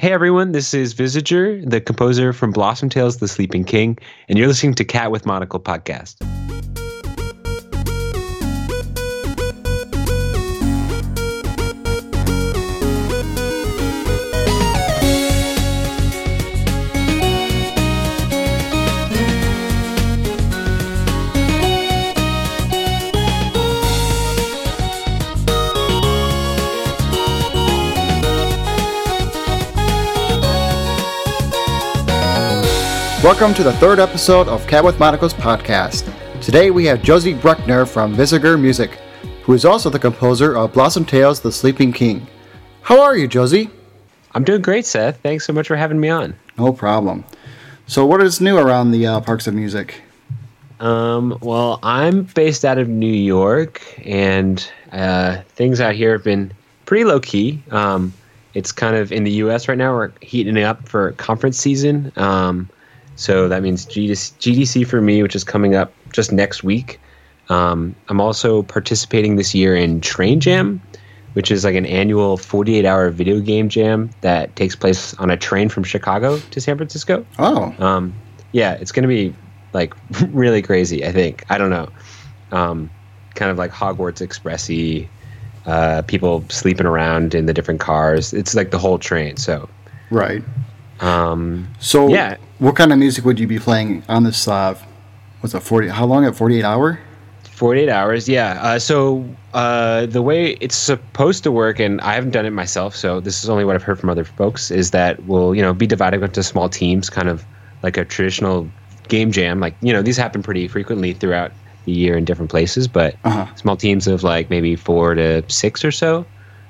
Hey everyone, this is Visager, the composer from Blossom Tales, The Sleeping King, and you're listening to Cat with Monocle podcast. Welcome to the third episode of Cat with Monocle's podcast. Today we have Josie Brechner from Visager Music, who is also the composer of Blossom Tales The Sleeping King. How are you, Josie? I'm doing great, Seth. Thanks so much for having me on. No problem. So, what is new around the uh, Parks of Music? Um, well, I'm based out of New York, and uh, things out here have been pretty low key. Um, it's kind of in the U.S. right now. We're heating up for conference season. Um, so that means GDC for me, which is coming up just next week. Um, I'm also participating this year in Train Jam, which is like an annual 48 hour video game jam that takes place on a train from Chicago to San Francisco. Oh. Um, yeah, it's going to be like really crazy, I think. I don't know. Um, kind of like Hogwarts Expressy, uh, people sleeping around in the different cars. It's like the whole train. So, right. Um, so yeah, what kind of music would you be playing on this? Uh, what's it forty? How long at forty eight hour? 48 hours yeah uh, so uh, the way it's supposed to work and i haven't done it myself so this is only what i've heard from other folks is that we'll you know be divided into small teams kind of like a traditional game jam like you know these happen pretty frequently throughout the year in different places but uh-huh. small teams of like maybe four to six or so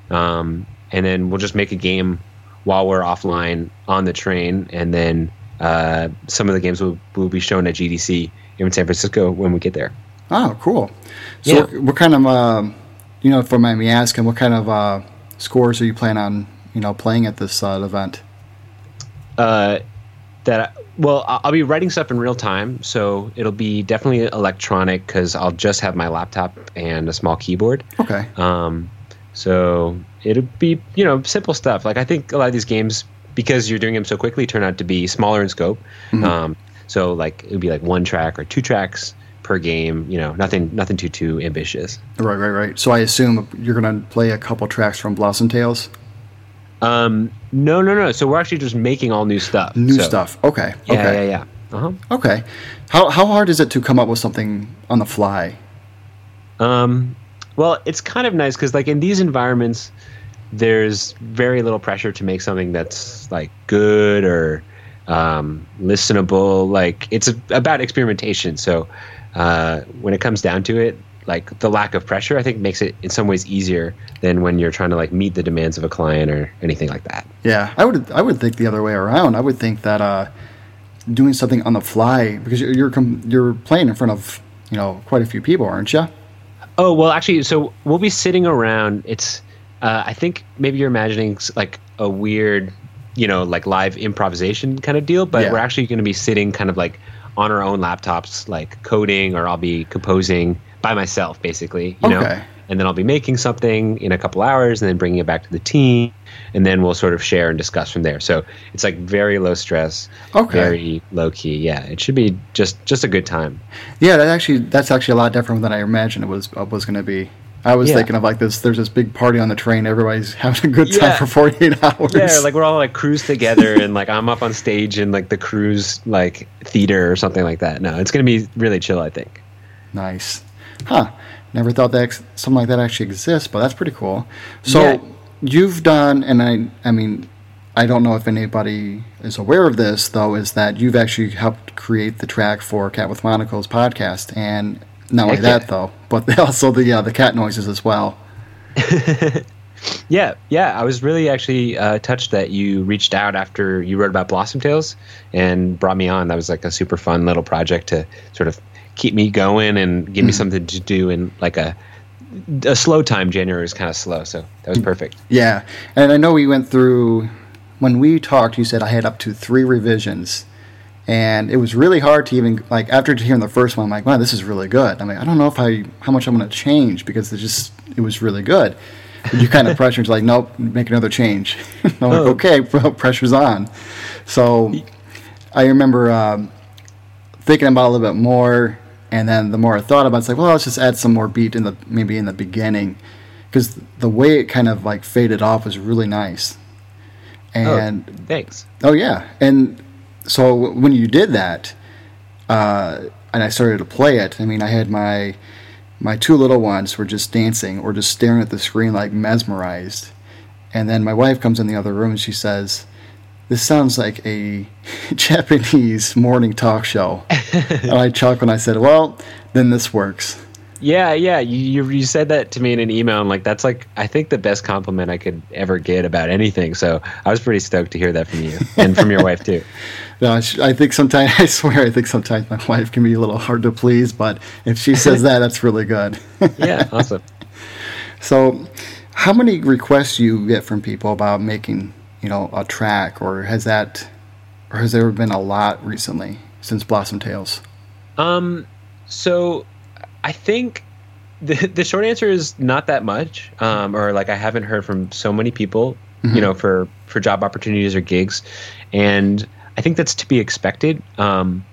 um, and then we'll just make a game while we're offline on the train and then uh, some of the games will, will be shown at gdc here in san francisco when we get there Oh, cool. So, Yeah. what, what kind of, uh, you know, for me asking, what kind of uh, scores are you planning on, you know, playing at this uh, event? uh, that well I- i'll be writing stuff in real time so it'll be definitely electronic because i'll just have my laptop and a small keyboard Okay. um, so it'll be you know simple stuff like i think a lot of these games because you're doing them so quickly turn out to be smaller in scope um, so like it would be like one track or two tracks per game you know nothing nothing too too ambitious Right, right, right. So I assume you're going to play a couple tracks from Blossom Tales. um, no no no so we're actually just making all new stuff New So- stuff. Okay. yeah okay. yeah yeah uh-huh Okay. How how hard is it to come up with something on the fly? Um, well, it's kind of nice because, like, in these environments, there's very little pressure to make something that's like good or um, listenable. Like, it's a, about experimentation. So, uh, when it comes down to it, like the lack of pressure, I think makes it in some ways easier than when you're trying to like meet the demands of a client or anything like that. Yeah, I would I would think the other way around. I would think that uh, doing something on the fly because you're you're, com- you're playing in front of you know quite a few people, aren't you? Oh well, actually, so we'll be sitting around. It's, uh, I think maybe you're imagining like a weird, you know, like live improvisation kind of deal, but Yeah. we're actually going to be sitting kind of like on our own laptops, like coding, or I'll be composing by myself, basically. You know, and then I'll be making something in a couple hours, and then bringing it back to the team, and then we'll sort of share and discuss from there. So it's like very low stress, Okay. very low key. Yeah, it should be just just a good time. Yeah, that actually that's actually a lot different than I imagined it was uh, was going to be. I was Yeah. thinking of like this. There's this big party on the train. Everybody's having a good time Yeah. for 48 hours. Yeah, like we're all like cruise together, and like I'm up on stage in like the cruise like theater or something like that. No, it's gonna be really chill. I think. nice, huh? Never thought that ex- something like that actually exists, but that's pretty cool. So Yeah. you've done, and I, I mean, I don't know if anybody is aware of this though, is that you've actually helped create the track for Cat with Monocle's podcast, and not only that though, but also the uh, the cat noises as well. Yeah, yeah. I was really actually uh, touched that you reached out after you wrote about Blossom Tales and brought me on. That was like a super fun little project to sort of keep me going and give me something to do in like a a slow time. January was kind of slow, so that was perfect. Yeah, and I know we went through when we talked. You said I had up to three revisions, and it was really hard to even like after hearing the first one. I'm like, wow, this is really good. I'm like, I don't know if I how much I'm going to change because it just it was really good. you kind of pressure. Like, nope, make another change. I'm like, Oh. okay, pressure's on. So I remember um, thinking about it a little bit more, and then the more I thought about it, it's like, well, let's just add some more beat in the maybe in the beginning, because the way it kind of like faded off was really nice. And oh, thanks. Oh yeah, and so when you did that, uh, and I started to play it, I mean, I had my my two little ones were just dancing or just staring at the screen like mesmerized, and then my wife comes in the other room and she says, "This sounds like a Japanese morning talk show." and I chuckled and I said, "Well, then this works." Yeah, yeah. You, you you said that to me in an email, and like that's like I think the best compliment I could ever get about anything. So I was pretty stoked to hear that from you and from your wife too. No, I I think sometimes I swear I think sometimes my wife can be a little hard to please, but if she says that, that's really good. Yeah, awesome. So, how many requests you get from people about making, you know, a track, or has that, or has there been a lot recently since Blossom Tales? Um, so I think the the short answer is not that much. Um, or like I haven't heard from so many people, you know, for for job opportunities or gigs, and I think that's to be expected. Um,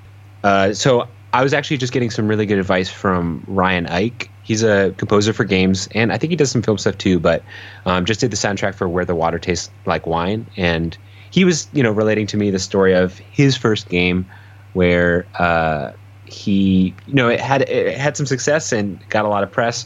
uh, so I was actually just getting some really good advice from Ryan Ike. He's a composer for games, and I think he does some film stuff too. But um, just did the soundtrack for Where the Water Tastes Like Wine, and he was, you know, relating to me the story of his first game, where uh, he, you know, it had it had some success and got a lot of press,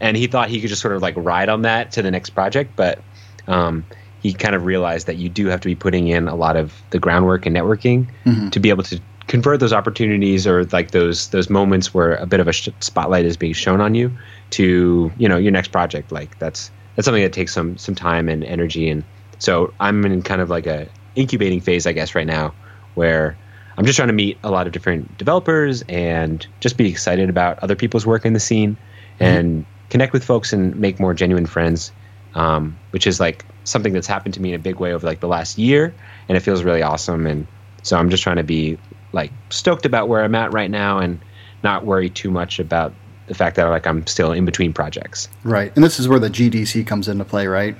and he thought he could just sort of like ride on that to the next project, but um, he kind of realized that you do have to be putting in a lot of the groundwork and networking to be able to convert those opportunities or like those those moments where a bit of a sh- spotlight is being shown on you to you know your next project. Like that's that's something that takes some some time and energy. And so i'm in kind of like a incubating phase i guess right now where i'm just trying to meet a lot of different developers and just be excited about other people's work in the scene and connect with folks and make more genuine friends um, which is like something that's happened to me in a big way over like the last year and it feels really awesome and so i'm just trying to be like stoked about where i'm at right now and not worry too much about the fact that like i'm still in between projects Right, and this is where the GDC comes into play, right?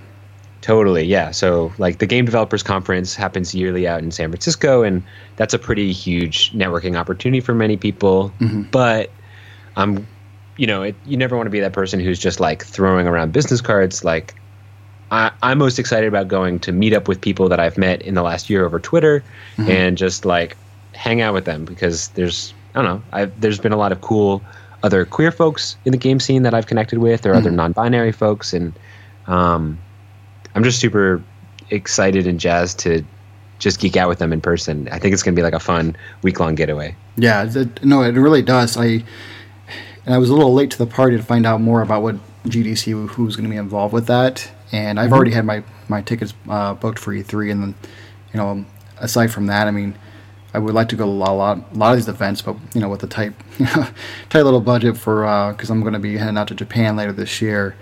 Totally, yeah. So, like, the Game Developers Conference happens yearly out in San Francisco, and that's a pretty huge networking opportunity for many people. Mm-hmm. But I'm, you know, it, you never want to be that person who's just like throwing around business cards. Like, I, I'm most excited about going to meet up with people that I've met in the last year over Twitter, mm-hmm. and just like hang out with them because there's, I don't know, I've, there's been a lot of cool other queer folks in the game scene that I've connected with, or other mm-hmm. non-binary folks, and um, I'm just super excited and jazzed to just geek out with them in person. I think it's going to be like a fun week long getaway. Yeah, no, it really does. I and I was a little late to the party to find out more about what GDC who's going to be involved with that, and I've already had my my tickets uh, booked for E3, and then you know aside from that, I mean. I would like to go to a lot, lot, a lot of these events, but you know, with the tight, tight little budget for because I'm going to be heading out to Japan later this year.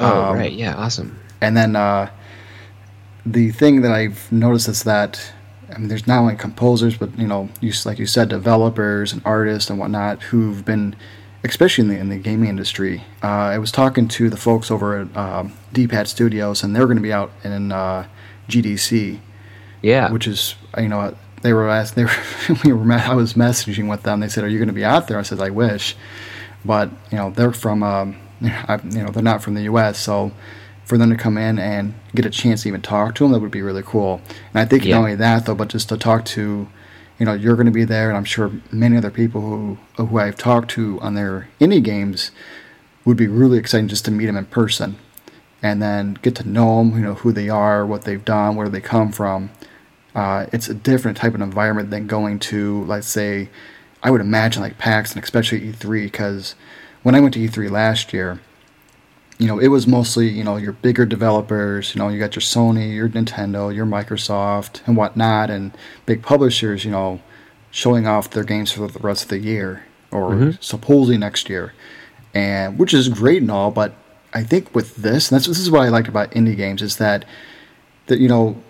Oh, Um, right. Yeah. Awesome. And then uh, the thing that I've noticed is that I mean, there's not only composers, but you know, you, like you said, developers and artists and whatnot who've been, especially in the in the gaming industry. Uh, I was talking to the folks over at um, D-Pad Studios, and they're going to be out in uh, GDC, Yeah. which is you know they were asked they were, we were I was messaging with them. They said, "Are you going to be out there?" I said, "I wish," but you know they're from um, I, you know they're not from the U.S. So for them to come in and get a chance to even talk to them, that would be really cool. And I think Yeah. not only that though, but just to talk to, you know, you're going to be there, and I'm sure many other people who who I've talked to on their indie games would be really exciting just to meet them in person, and then get to know them, you know, who they are, what they've done, where they come from. Uh, it's a different type of environment than going to, let's say, I would imagine like PAX and especially E3, because when I went to E3 last year, you know, it was mostly, you know, your bigger developers, you know, you got your Sony, your Nintendo, your Microsoft, and whatnot, and big publishers, you know, showing off their games for the rest of the year or mm-hmm. supposedly next year, and which is great and all, but I think with this, and that's this is what I liked about indie games is that that you know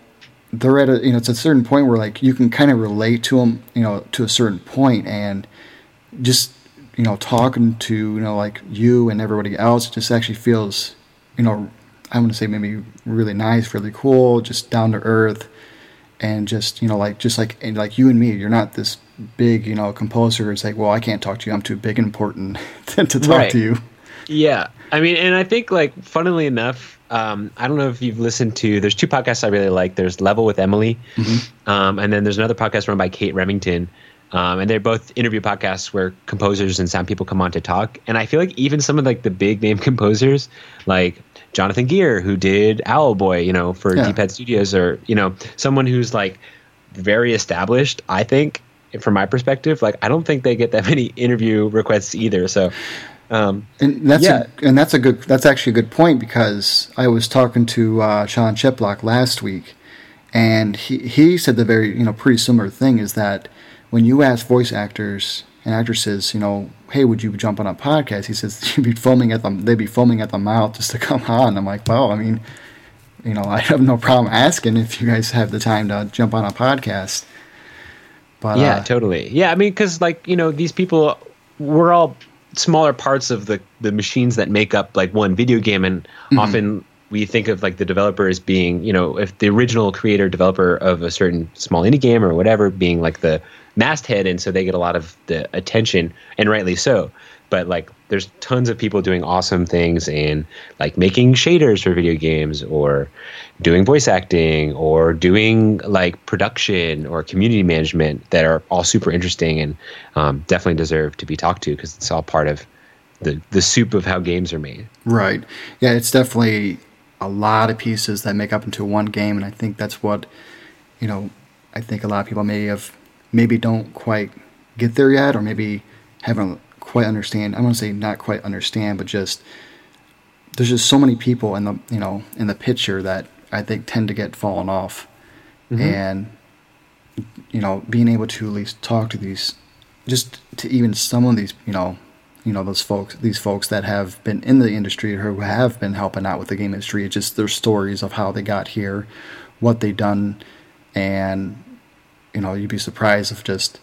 they're at a you know it's a certain point where like you can kind of relate to them, you know, to a certain point, and just you know talking to you know like you and everybody else just actually feels you know I want to say maybe really nice, really cool, just down to earth, and just you know like just like like you and me, you're not this big you know composer. It's like, well, I can't talk to you. I'm too big and important to, to talk right. to you. Yeah, I mean, and I think like funnily enough, um, I don't know if you've listened to. There's two podcasts I really like. There's Level with Emily, mm-hmm. um, and then there's another podcast run by Kate Remington. Um, and they're both interview podcasts where composers and sound people come on to talk. And I feel like even some of like the big name composers, like Jonathan Geer, who did Owlboy, you know, for yeah. D-Pad Studios, or you know, someone who's like very established. I think, from my perspective, like I don't think they get that many interview requests either. So. Um, and that's yeah. a, and that's a good that's actually a good point because I was talking to uh, Sean Chiplock last week, and he he said the very you know pretty similar thing is that when you ask voice actors and actresses, you know, hey, would you jump on a podcast? He says you'd be foaming at them. They'd be foaming at the mouth just to come on. I'm like, well, I mean, you know, I have no problem asking if you guys have the time to jump on a podcast. But yeah, uh, totally. Yeah, I mean, because like you know, these people, we're all smaller parts of the the machines that make up like one video game, and mm-hmm. often we think of like the developer as being, you know, if the original creator developer of a certain small indie game or whatever being like the masthead, and so they get a lot of the attention, and rightly so. But like, there's tons of people doing awesome things and like making shaders for video games, or doing voice acting, or doing like production or community management that are all super interesting and um, definitely deserve to be talked to because it's all part of the the soup of how games are made. Right. Yeah, it's definitely a lot of pieces that make up into one game, and I think that's what you know. I think a lot of people may have maybe don't quite get there yet, or maybe haven't quite understand. I want to say not quite understand, but just there's just so many people in the you know in the picture that I think tend to get fallen off, mm-hmm. and you know being able to at least talk to these, just to even some of these you know you know those folks these folks that have been in the industry or who have been helping out with the game industry it's just their stories of how they got here what they've done and you know you'd be surprised if just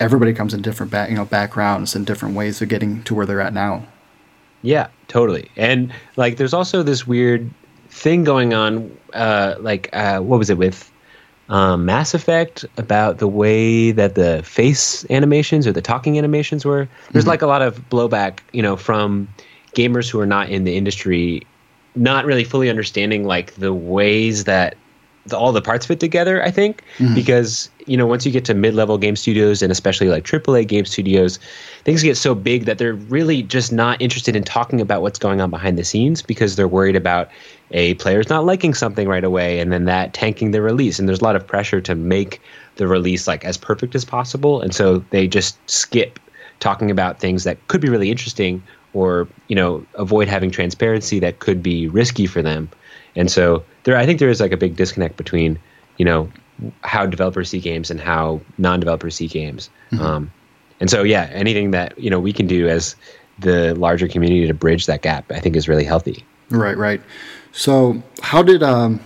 everybody comes in different back you know backgrounds and different ways of getting to where they're at now. Yeah, totally. And like, there's also this weird thing going on. Uh, like, uh, what was it with um, Mass Effect about the way that the face animations or the talking animations were? There's mm-hmm. like a lot of blowback, you know, from gamers who are not in the industry, not really fully understanding like the ways that the, all the parts fit together. I think mm-hmm. because you know once you get to mid-level game studios and especially like AAA game studios, things get so big that they're really just not interested in talking about what's going on behind the scenes because they're worried about a player's not liking something right away and then that tanking the release. And there's a lot of pressure to make the release like as perfect as possible, and so they just skip talking about things that could be really interesting or you know avoid having transparency that could be risky for them and so there, I think there is like a big disconnect between, you know, how developers see games and how non-developers see games. Mm-hmm. Um, and so, yeah, anything that you know we can do as the larger community to bridge that gap, I think, is really healthy. Right, right. So, how did um,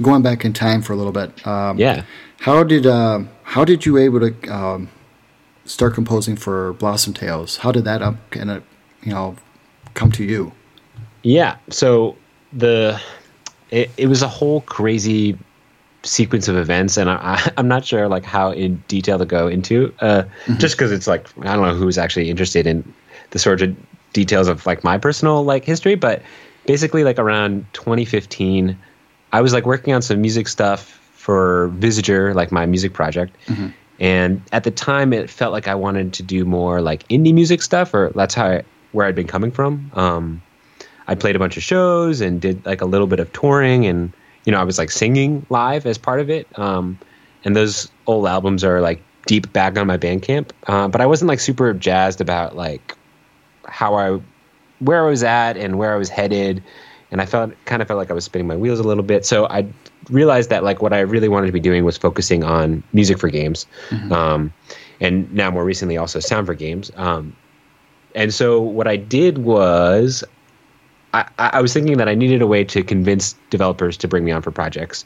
going back in time for a little bit? Um, yeah. How did uh, how did you able to um, start composing for Blossom Tales? How did that up kind of you know come to you? Yeah. So the it, it was a whole crazy sequence of events and I, am not sure like how in detail to go into uh, mm-hmm. just because it's like i don't know who's actually interested in the sort of details of like my personal like history but basically like around 2015 i was like working on some music stuff for Visager like my music project mm-hmm. and at the time it felt like i wanted to do more like indie music stuff or that's how I, where i'd been coming from um, I played a bunch of shows and did like a little bit of touring, and you know I was like singing live as part of it. Um, and those old albums are like deep back on my Bandcamp, uh, but I wasn't like super jazzed about like how I where I was at and where I was headed, and I felt kind of felt like I was spinning my wheels a little bit. So I realized that like what I really wanted to be doing was focusing on music for games, mm-hmm. um, and now more recently also sound for games. Um, and so what I did was I, I was thinking that I needed a way to convince developers to bring me on for projects,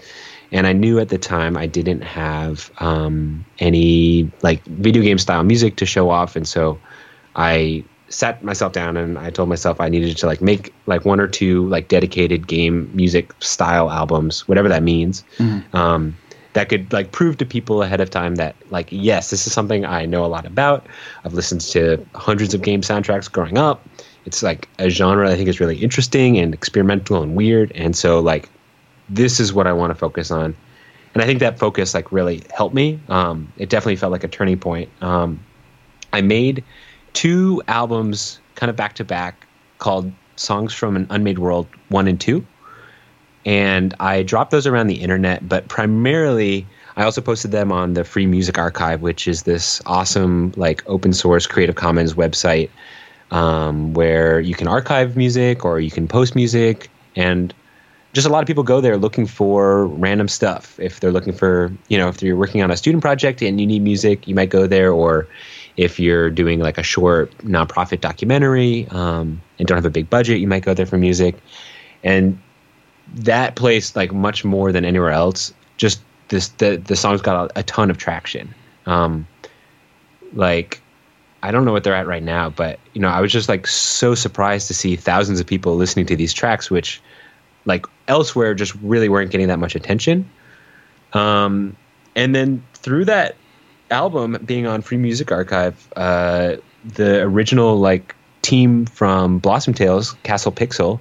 and I knew at the time I didn't have um, any like video game style music to show off, and so I sat myself down and I told myself I needed to like make like one or two like dedicated game music style albums, whatever that means. Um, that could like prove to people ahead of time that like yes, this is something I know a lot about. I've listened to hundreds of game soundtracks growing up. It's like a genre I think is really interesting and experimental and weird, and so like this is what I want to focus on. And I think that focus like really helped me. Um, it definitely felt like a turning point. Um, I made two albums kind of back to back called Songs from an Unmade World 1 and 2. And I dropped those around the internet, but primarily I also posted them on the Free Music Archive, which is this awesome like open source Creative Commons website um, where you can archive music or you can post music and just a lot of people go there looking for random stuff. If they're looking for, you know, if you're working on a student project and you need music, you might go there. Or if you're doing like a short nonprofit documentary um, and don't have a big budget, you might go there for music. And that place, like much more than anywhere else, just this the the song's got a, a ton of traction. Um, like I don't know what they're at right now, but you know, I was just like so surprised to see thousands of people listening to these tracks, which like elsewhere just really weren't getting that much attention. Um, and then through that album being on Free Music Archive, uh, the original like team from Blossom Tales, Castle Pixel,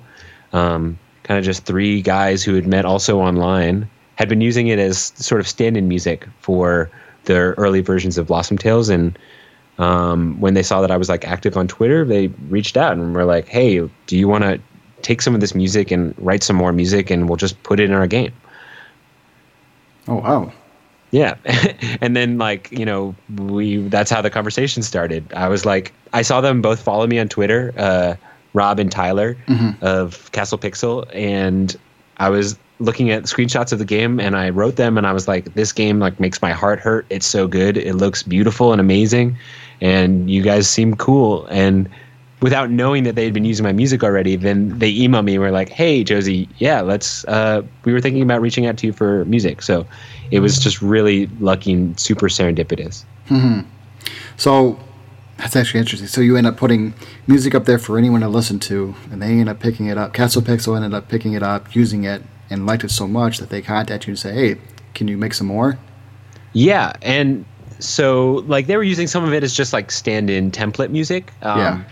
um, kind of just three guys who had met also online, had been using it as sort of stand-in music for their early versions of Blossom Tales and um, when they saw that I was like active on Twitter, they reached out and were like, "Hey, do you want to take some of this music and write some more music, and we'll just put it in our game?" Oh wow. Yeah, and then like you know we that's how the conversation started. I was like, I saw them both follow me on Twitter, uh, Rob and Tyler of Castle Pixel, and I was looking at screenshots of the game and I wrote them and I was like, this game like makes my heart hurt. It's so good. It looks beautiful and amazing, and you guys seem cool. And without knowing that they had been using my music already, then they emailed me and were like, "Hey, Josie, yeah, let's." Uh, we were thinking about reaching out to you for music, so it was just really lucky and super serendipitous. So that's actually interesting. So you end up putting music up there for anyone to listen to, and they end up picking it up. Castle Pixel ended up picking it up, using it, and liked it so much that they contact you and say, "Hey, can you make some more?" Yeah, and so like they were using some of it as just like stand-in template music. Um, Yeah.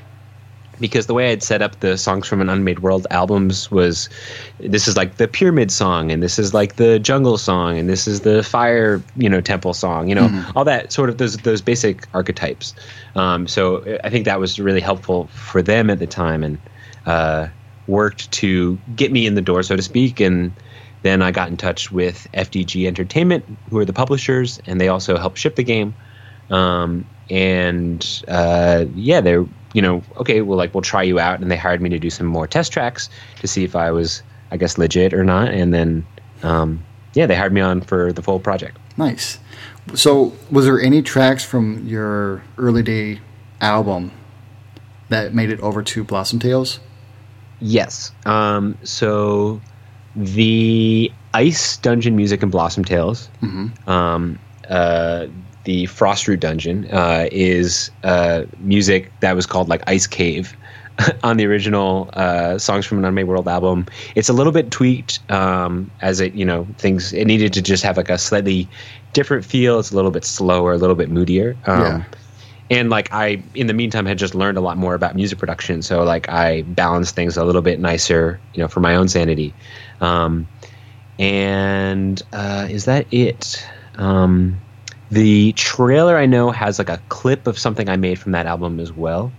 Because the way I'd set up the songs from an Unmade World albums was, this is like the pyramid song, and this is like the jungle song, and this is the fire, you know, temple song, you know, all that sort of those those basic archetypes. Um, so I think that was really helpful for them at the time, and uh, worked to get me in the door, so to speak, and then I got in touch with FDG Entertainment, who are the publishers, and they also helped ship the game. Um, and uh, yeah, they're you know okay, well like we'll try you out, and they hired me to do some more test tracks to see if I was I guess legit or not, and then um, yeah, they hired me on for the full project. Nice. So, was there any tracks from your early day album that made it over to Blossom Tales? Yes. Um, so the Ice Dungeon music in Blossom Tales, um, uh, the Frostroot Dungeon, uh, is uh, music that was called like Ice Cave on the original uh, Songs from an Unmade World album. It's a little bit tweaked um, as it, you know, things, it needed to just have like a slightly different feel. It's a little bit slower, a little bit moodier. Um, Yeah. and like I, in the meantime, had just learned a lot more about music production. So like I balanced things a little bit nicer, you know, for my own sanity. Um, and uh, is that it? Um, the trailer I know has like a clip of something I made from that album as well.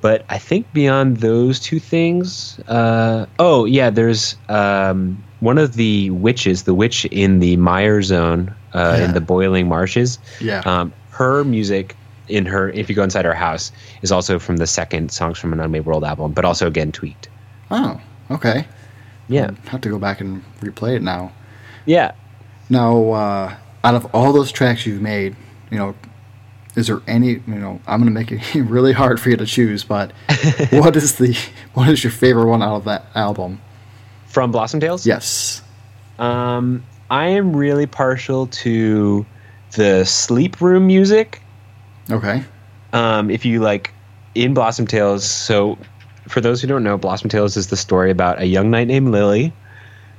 But I think beyond those two things, uh, oh yeah, there's um, one of the witches, the witch in the Meyer Zone uh, Yeah. in the Boiling Marshes. Yeah. Um, her music in her, if you go inside her house, is also from the second Songs from an Unmade World album, but also again tweaked. Oh, okay. Yeah, have to go back and replay it now. yeah. Now, uh, out of all those tracks you've made, you know, is there any? You know, I'm going to make it really hard for you to choose, but what is the what is your favorite one out of that album? From Blossom Tales. Yes. Um, I am really partial to the sleep room music. Okay. um, if you like in Blossom Tales, so for those who don't know, Blossom Tales is the story about a young knight named Lily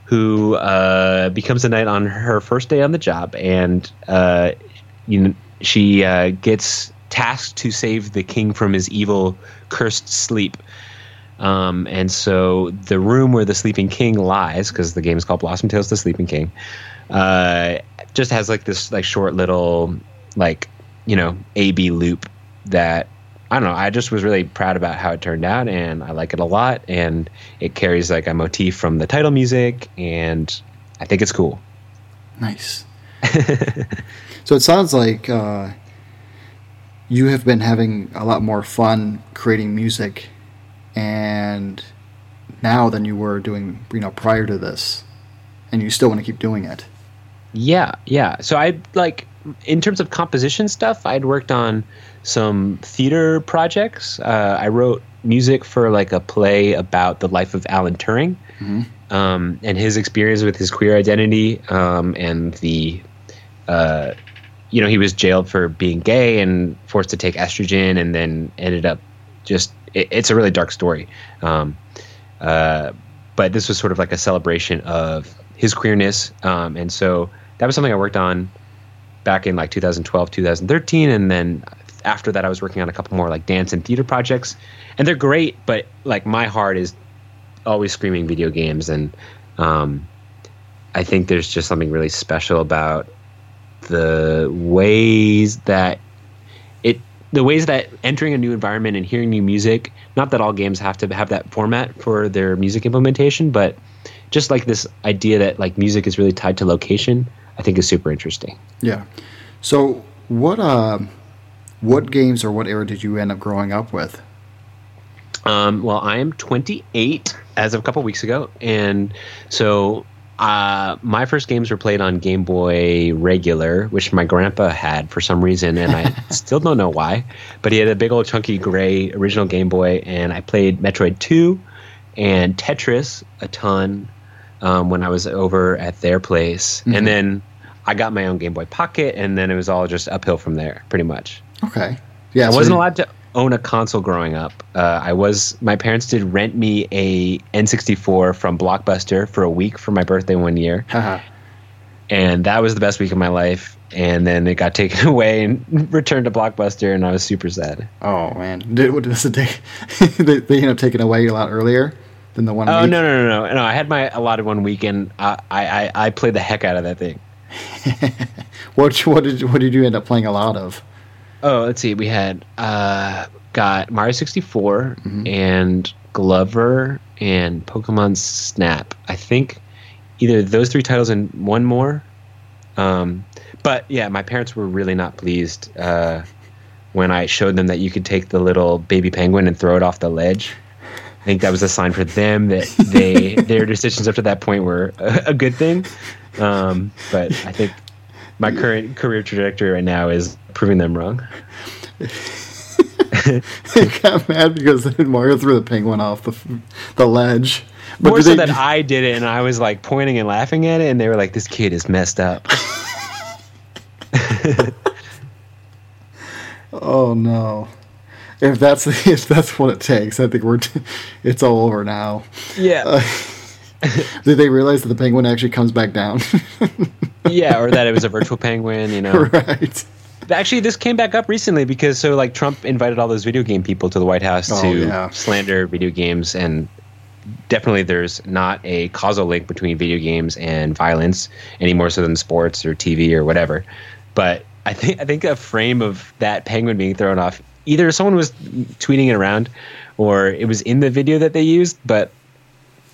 who uh, becomes a knight on her first day on the job, and uh, you know she uh, gets tasked to save the king from his evil, cursed sleep. Um, and so the room where the sleeping king lies, because the game is called Blossom Tales: The Sleeping King, uh, just has like this like short little like you know A B loop that I don't know. I just was really proud about how it turned out, and I like it a lot. And it carries like a motif from the title music, and I think it's cool. Nice. so it sounds like uh, you have been having a lot more fun creating music, and now than you were doing, you know, prior to this, and you still want to keep doing it. Yeah, yeah. So I like in terms of composition stuff, I'd worked on some theater projects. Uh, I wrote music for like a play about the life of Alan Turing mm-hmm. um, and his experience with his queer identity um, and the. Uh, you know, he was jailed for being gay and forced to take estrogen, and then ended up just. It, it's a really dark story, um, uh, but this was sort of like a celebration of his queerness, um, and so that was something I worked on back in like 2012, 2013, and then after that, I was working on a couple more like dance and theater projects, and they're great. But like my heart is always screaming video games, and um, I think there's just something really special about the ways that it the ways that entering a new environment and hearing new music not that all games have to have that format for their music implementation but just like this idea that like music is really tied to location i think is super interesting yeah so what uh what games or what era did you end up growing up with? Um, well, I am 28 as of a couple weeks ago, and so uh, my first games were played on Game Boy Regular, which my grandpa had for some reason, and I still don't know why. But he had a big old chunky gray original Game Boy, and I played Metroid 2 and Tetris a ton um, when I was over at their place, mm-hmm. and then I got my own Game Boy Pocket, and then it was all just uphill from there, pretty much. Okay. Yeah, I so wasn't allowed to own a console growing up. Uh, I was my parents did rent me a N64 from Blockbuster for a week for my birthday one year, uh-huh. and that was the best week of my life. And then it got taken away and returned to Blockbuster, and I was super sad. Oh man, did what does it take? they, they ended up taking away a lot earlier than the one. Oh week? no no no no no! I had my allotted one weekend. I I I played the heck out of that thing. what what did what did you end up playing a lot of? Oh, let's see. We had uh, got Mario 64 mm-hmm. and Glover and Pokemon Snap. I think either those three titles and one more. Um, but yeah, my parents were really not pleased uh, when I showed them that you could take the little baby penguin and throw it off the ledge. I think that was a sign for them that they their decisions up to that point were a, a good thing. Um, but I think my current career trajectory right now is proving them wrong. I got mad because Mario threw the penguin off the the ledge. But More so they... that I did it, and I was like pointing and laughing at it, and they were like, "This kid is messed up." oh no! If that's if that's what it takes, I think we're t- it's all over now. Yeah. Uh, did they realize that the penguin actually comes back down? yeah, or that it was a virtual penguin, you know. Right. Actually, this came back up recently because so like Trump invited all those video game people to the White House oh, to yeah. slander video games, and definitely there's not a causal link between video games and violence any more so than sports or TV or whatever. But I think I think a frame of that penguin being thrown off, either someone was tweeting it around, or it was in the video that they used, but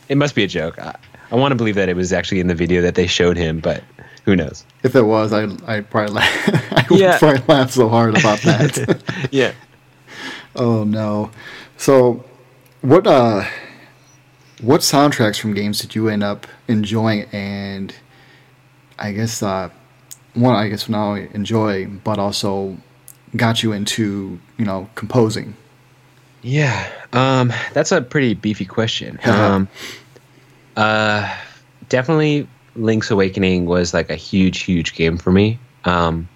it must be a joke. I, I want to believe that it was actually in the video that they showed him, but who knows? If it was, I I probably laugh, I would yeah. probably laugh so hard about that. yeah. Oh no. So, what uh, what soundtracks from games did you end up enjoying? And I guess uh, one I guess now enjoy, but also got you into you know composing. Yeah, um, that's a pretty beefy question. um, uh, definitely Link's Awakening was like a huge, huge game for me. Um,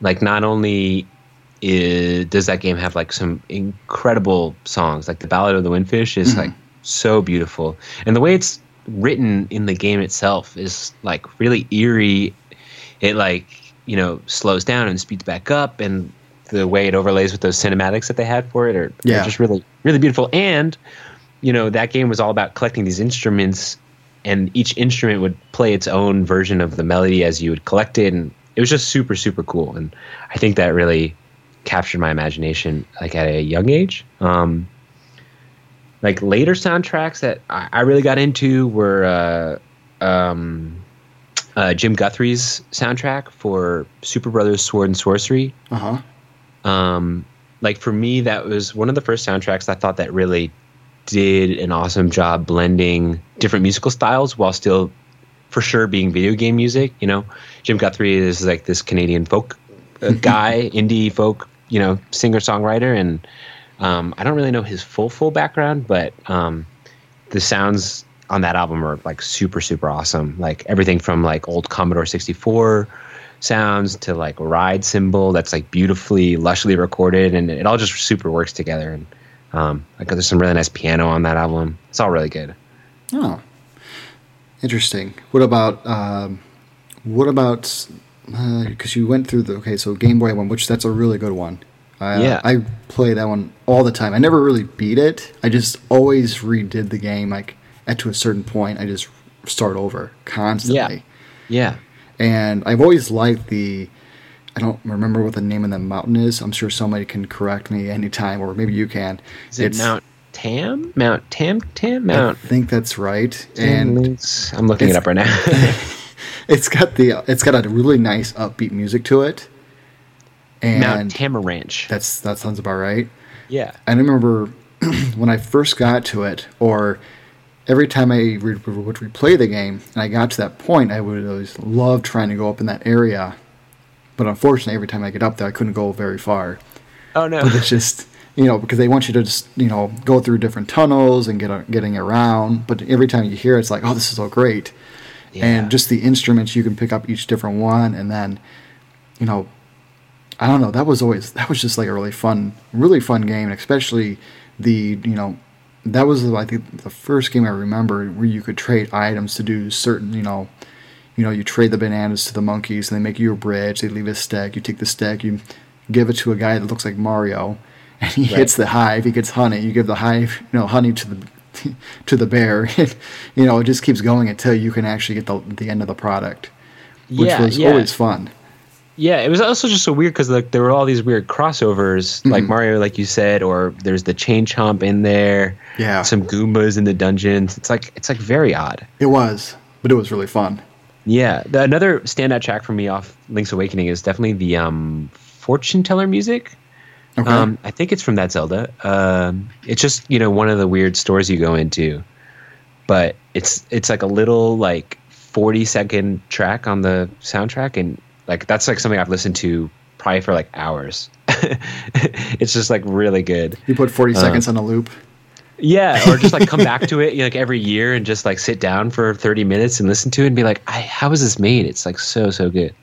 like not only is, does that game have like some incredible songs. Like the Ballad of the Windfish is like so beautiful, and the way it's written in the game itself is like really eerie. It like you know slows down and speeds back up, and the way it overlays with those cinematics that they had for it are, Yeah. are just really really beautiful. And you know that game was all about collecting these instruments, and each instrument would play its own version of the melody as you would collect it, and it was just super super cool. And I think that really captured my imagination like at a young age. Um, like later soundtracks that I, I really got into were uh, um, uh, Jim Guthrie's soundtrack for Superbrothers Sword and Sworcery. Uh huh. Um, like for me, that was one of the first soundtracks I thought that really did an awesome job blending different musical styles while still, for sure, being video game music. You know, Jim Guthrie is like this Canadian folk uh, guy, indie folk, you know, singer songwriter, and um, I don't really know his full full background, but um, the sounds on that album are like super super awesome. Like everything from like old Commodore sixty four sounds to like ride cymbal that's like beautifully lushly recorded and it all just super works together and um like there's some really nice piano on that album it's all really good Oh, interesting. What about um, what about because you went through the okay, so Game Boy one, which that's a really good one. I, Yeah. I play that one all the time. I never really beat it. I just always redid the game. Like at to a certain point, I just start over constantly. yeah yeah. And I've always liked the. I don't remember what the name of the mountain is. I'm sure somebody can correct me anytime, or maybe you can. is it mount tam mount tam tam Mount. I think that's right. Tam And Links? i'm looking it up right now it's got the it's got a really nice upbeat music to it, and mount tamaranch that's that sounds about right. yeah I remember when I first got to it, or every time I re- would replay the game, and I got to that point, I would always love trying to go up in that area. But unfortunately, every time I get up there, I couldn't go very far. oh no But It's just you know because they want you to just you know go through different tunnels and get a, getting around. But every time you hear, it, it's like, oh, this is so great Yeah. and just the instruments you can pick up each different one and then you know i don't know that was always that was just like a really fun really fun game and especially the you know that was i think the first game i remember where you could trade items to do certain you know you know you trade the bananas to the monkeys and they make you a bridge they leave a stick you take the stick you give it to a guy that looks like mario and he hits the hive he gets honey you give the hive you know honey to the to the bear you know it just keeps going until you can actually get the, the end of the product which Yeah, was yeah. always fun Yeah, it was also just so weird because like there were all these weird crossovers, like Mhm. Mario, like you said, or there's the chain chomp in there. Yeah. some Goombas in the dungeons. It's like it's like very odd. it was but it was really fun Yeah, the, another standout track for me off Link's Awakening is definitely the um, fortune teller music. okay Um, I think it's from that Zelda. Um, it's just you know one of the weird stores you go into, but it's it's like a little like forty second track on the soundtrack, and like that's like something I've listened to probably for like hours. it's just like really good. you put 40 uh, seconds on a loop Yeah, or just like come back to it you know, like every year and just like sit down for thirty minutes and listen to it and be like, I, how was this made? It's like so so good.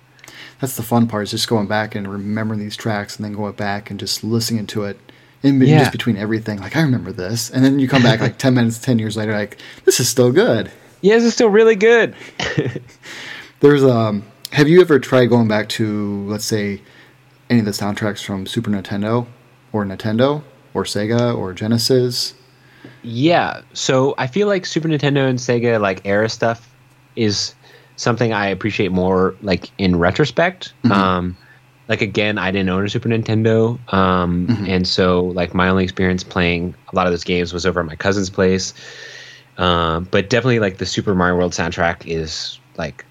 that's the fun part is just going back and remembering these tracks and then going back and just listening to it in Yeah. just between everything like i remember this and then you come back like 10 minutes 10 years later like this is still good Yeah, this is still really good. there's um have you ever tried going back to let's say any of the soundtracks from super nintendo or nintendo or sega or genesis Yeah, so I feel like Super Nintendo and Sega like era stuff is something I appreciate more like in retrospect. Um, like again, I didn't own a Super Nintendo, um, and so like my only experience playing a lot of those games was over at my cousin's place. Um, but definitely like the Super Mario World soundtrack is like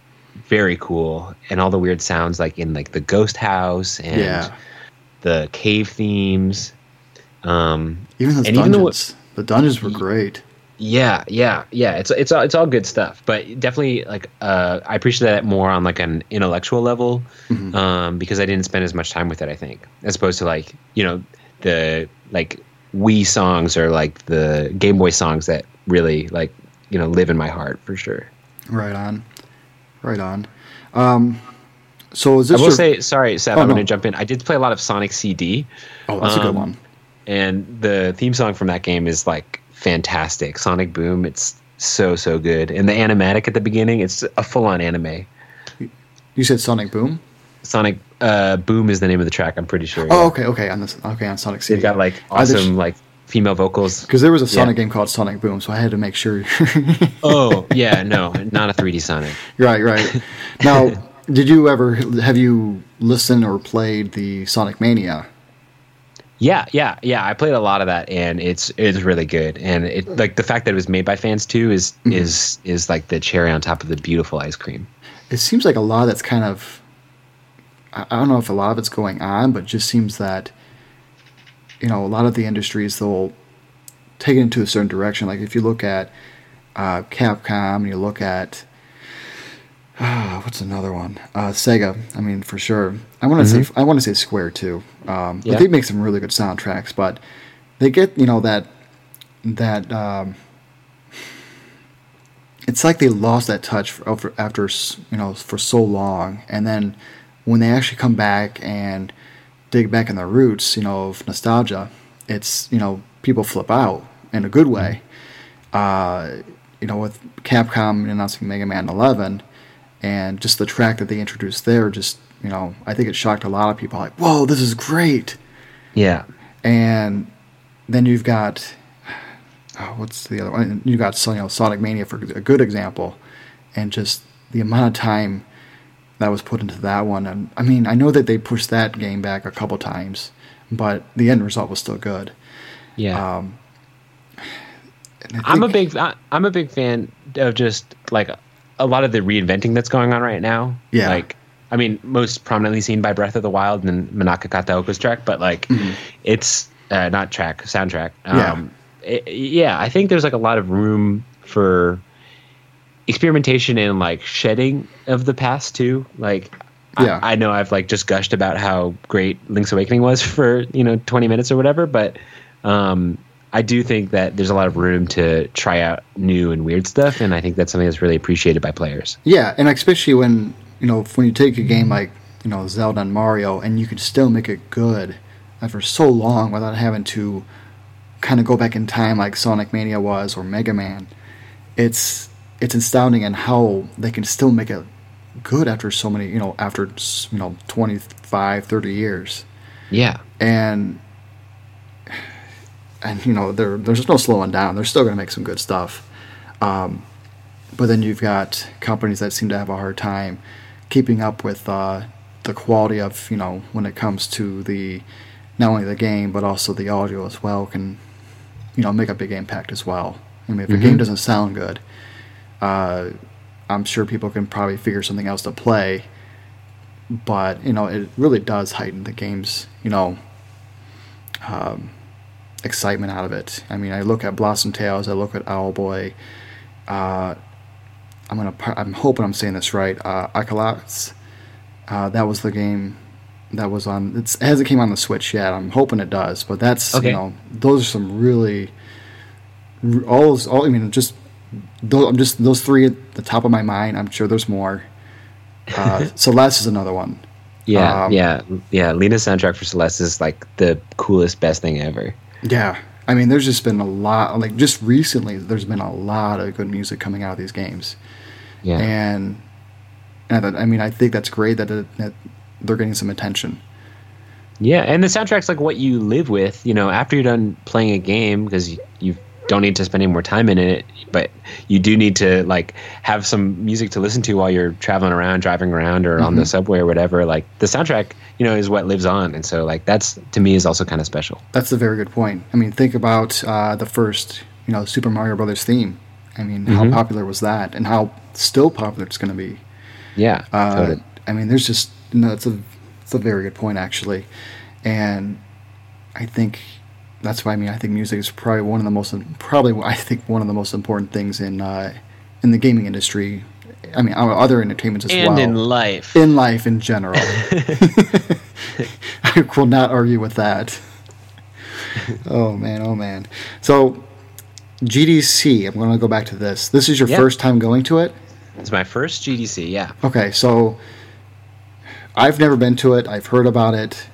very cool, and all the weird sounds like in like the ghost house and Yeah. the cave themes. Um, even those And even dungeons though the dungeons were great yeah, yeah, yeah. It's it's all it's all good stuff, but definitely like uh, I appreciate that more on like an intellectual level um, because I didn't spend as much time with it. I think as opposed to like you know the like Wii songs or like the Game Boy songs that really like you know live in my heart for sure. Right on. Right on. Um, So is I will your? say, sorry, Seth, Oh, I'm no. going to jump in. I did play a lot of Sonic CD, oh, that's a good um, one. and the theme song from that game is like fantastic. Sonic Boom, it's so so good, and the animatic at the beginning, it's a full on anime. You said Sonic Boom. Sonic uh, Boom is the name of the track. I'm pretty sure. Oh, yeah. okay, okay, on this, okay, on Sonic CD. They've got like awesome like female vocals. Because there was a Sonic Yeah. game called Sonic Boom, so I had to make sure. Oh yeah, no, not a 3D Sonic. right, right. Now, did you ever have you listened or played the Sonic Mania? Yeah, yeah, yeah. I played a lot of that, and it's it's really good. And it like the fact that it was made by fans too is Mm-hmm. is is like the cherry on top of the beautiful ice cream. It seems like a lot that's kind of. I don't know if a lot of it's going on, but it just seems that. You know, a lot of the industries they'll take it into a certain direction. Like if you look at uh, Capcom, and you look at uh, what's another one? Uh, Sega. I mean, for sure. I want to say I want to say Square too. Um, Yeah. But they make some really good soundtracks. But they get you know that that um, it's like they lost that touch for, after you know for so long, and then when they actually come back and dig back in the roots, you know, of nostalgia, it's you know people flip out in a good way. Uh, you know, with Capcom announcing Mega Man 11, and just the track that they introduced there, just you know, I think it shocked a lot of people. Like, whoa, this is great! Yeah, And then you've got oh, what's the other one? You got you know Sonic Mania for a good example, and just the amount of time that was put into that one. And I mean, I know that they pushed that game back a couple times, but the end result was still good. yeah. Um, I'm a big I- I'm a big fan of just like a lot of the reinventing that's going on right now. Yeah. Like I mean, most prominently seen by Breath of the Wild and Manaka Kataoka's track, but like it's uh, not track soundtrack. Mm-hmm. Yeah. Um, it- yeah, I think there's like a lot of room for experimentation and like shedding of the past too. Like Yeah. I, I know I've like just gushed about how great Link's Awakening was for you know 20 minutes or whatever, but um, I do think that there's a lot of room to try out new and weird stuff, and I think that's something that's really appreciated by players. Yeah, and especially when you know when you take a game like you know Zelda and Mario, and you can still make it good after so long without having to kind of go back in time like Sonic Mania was or Mega Man. It's it's astounding and how they can still make it good after so many you know after you know 25 30 years Yeah, and and you know there there's no slowing down. They're still going to make some good stuff. Um, but then you've got companies that seem to have a hard time keeping up with uh, the quality of you know when it comes to the not only the game but also the audio as well can you know make a big impact as well. I mean, if a game doesn't sound good, uh, I'm sure people can probably figure something else to play. But you know, it really does heighten the game's you know um, excitement out of it. I mean, I look at Blossom Tales, I look at Owlboy. Uh, I'm gonna, I'm hoping I'm saying this right. Uh, uh, that was the game that was on. It's, it hasn't came on the Switch yet. I'm hoping it does, but that's Okay. you know, those are some really, all all I mean, just those, I'm just those three at the top of my mind. I'm sure there's more. Uh, Celeste is another one. yeah, Um, yeah, yeah. Lena's soundtrack for Celeste is like the coolest, best thing ever. Yeah. I mean, there's just been a lot, like, just recently, there's been a lot of good music coming out of these games. Yeah, And, and I mean, I think that's great that, it, that they're getting some attention. yeah, and the soundtrack's like what you live with. You know, after you're done playing a game, because you, you don't need to spend any more time in it, but you do need to like have some music to listen to while you're traveling around, driving around, or on the subway or whatever. Like the soundtrack, you know, is what lives on, and so like that's to me is also kind of special. That's a very good point. I mean, think about uh, the first, you know, Super Mario Brothers theme. I mean, how popular was that, and how still popular it's going to be. Yeah, Uh, totally. I mean, there's just no. It's a it's a very good point actually, and I think that's why I mean I think music is probably one of the most probably I think one of the most important things in uh, in the gaming industry. I mean, other entertainments as and well. And in life. in life in general. I will not argue with that. Oh man, oh man. So GDC, I'm going to go back to this. This is your first time going to it? it's my first GDC. Yeah. Okay, so I've never been to it. I've heard about it.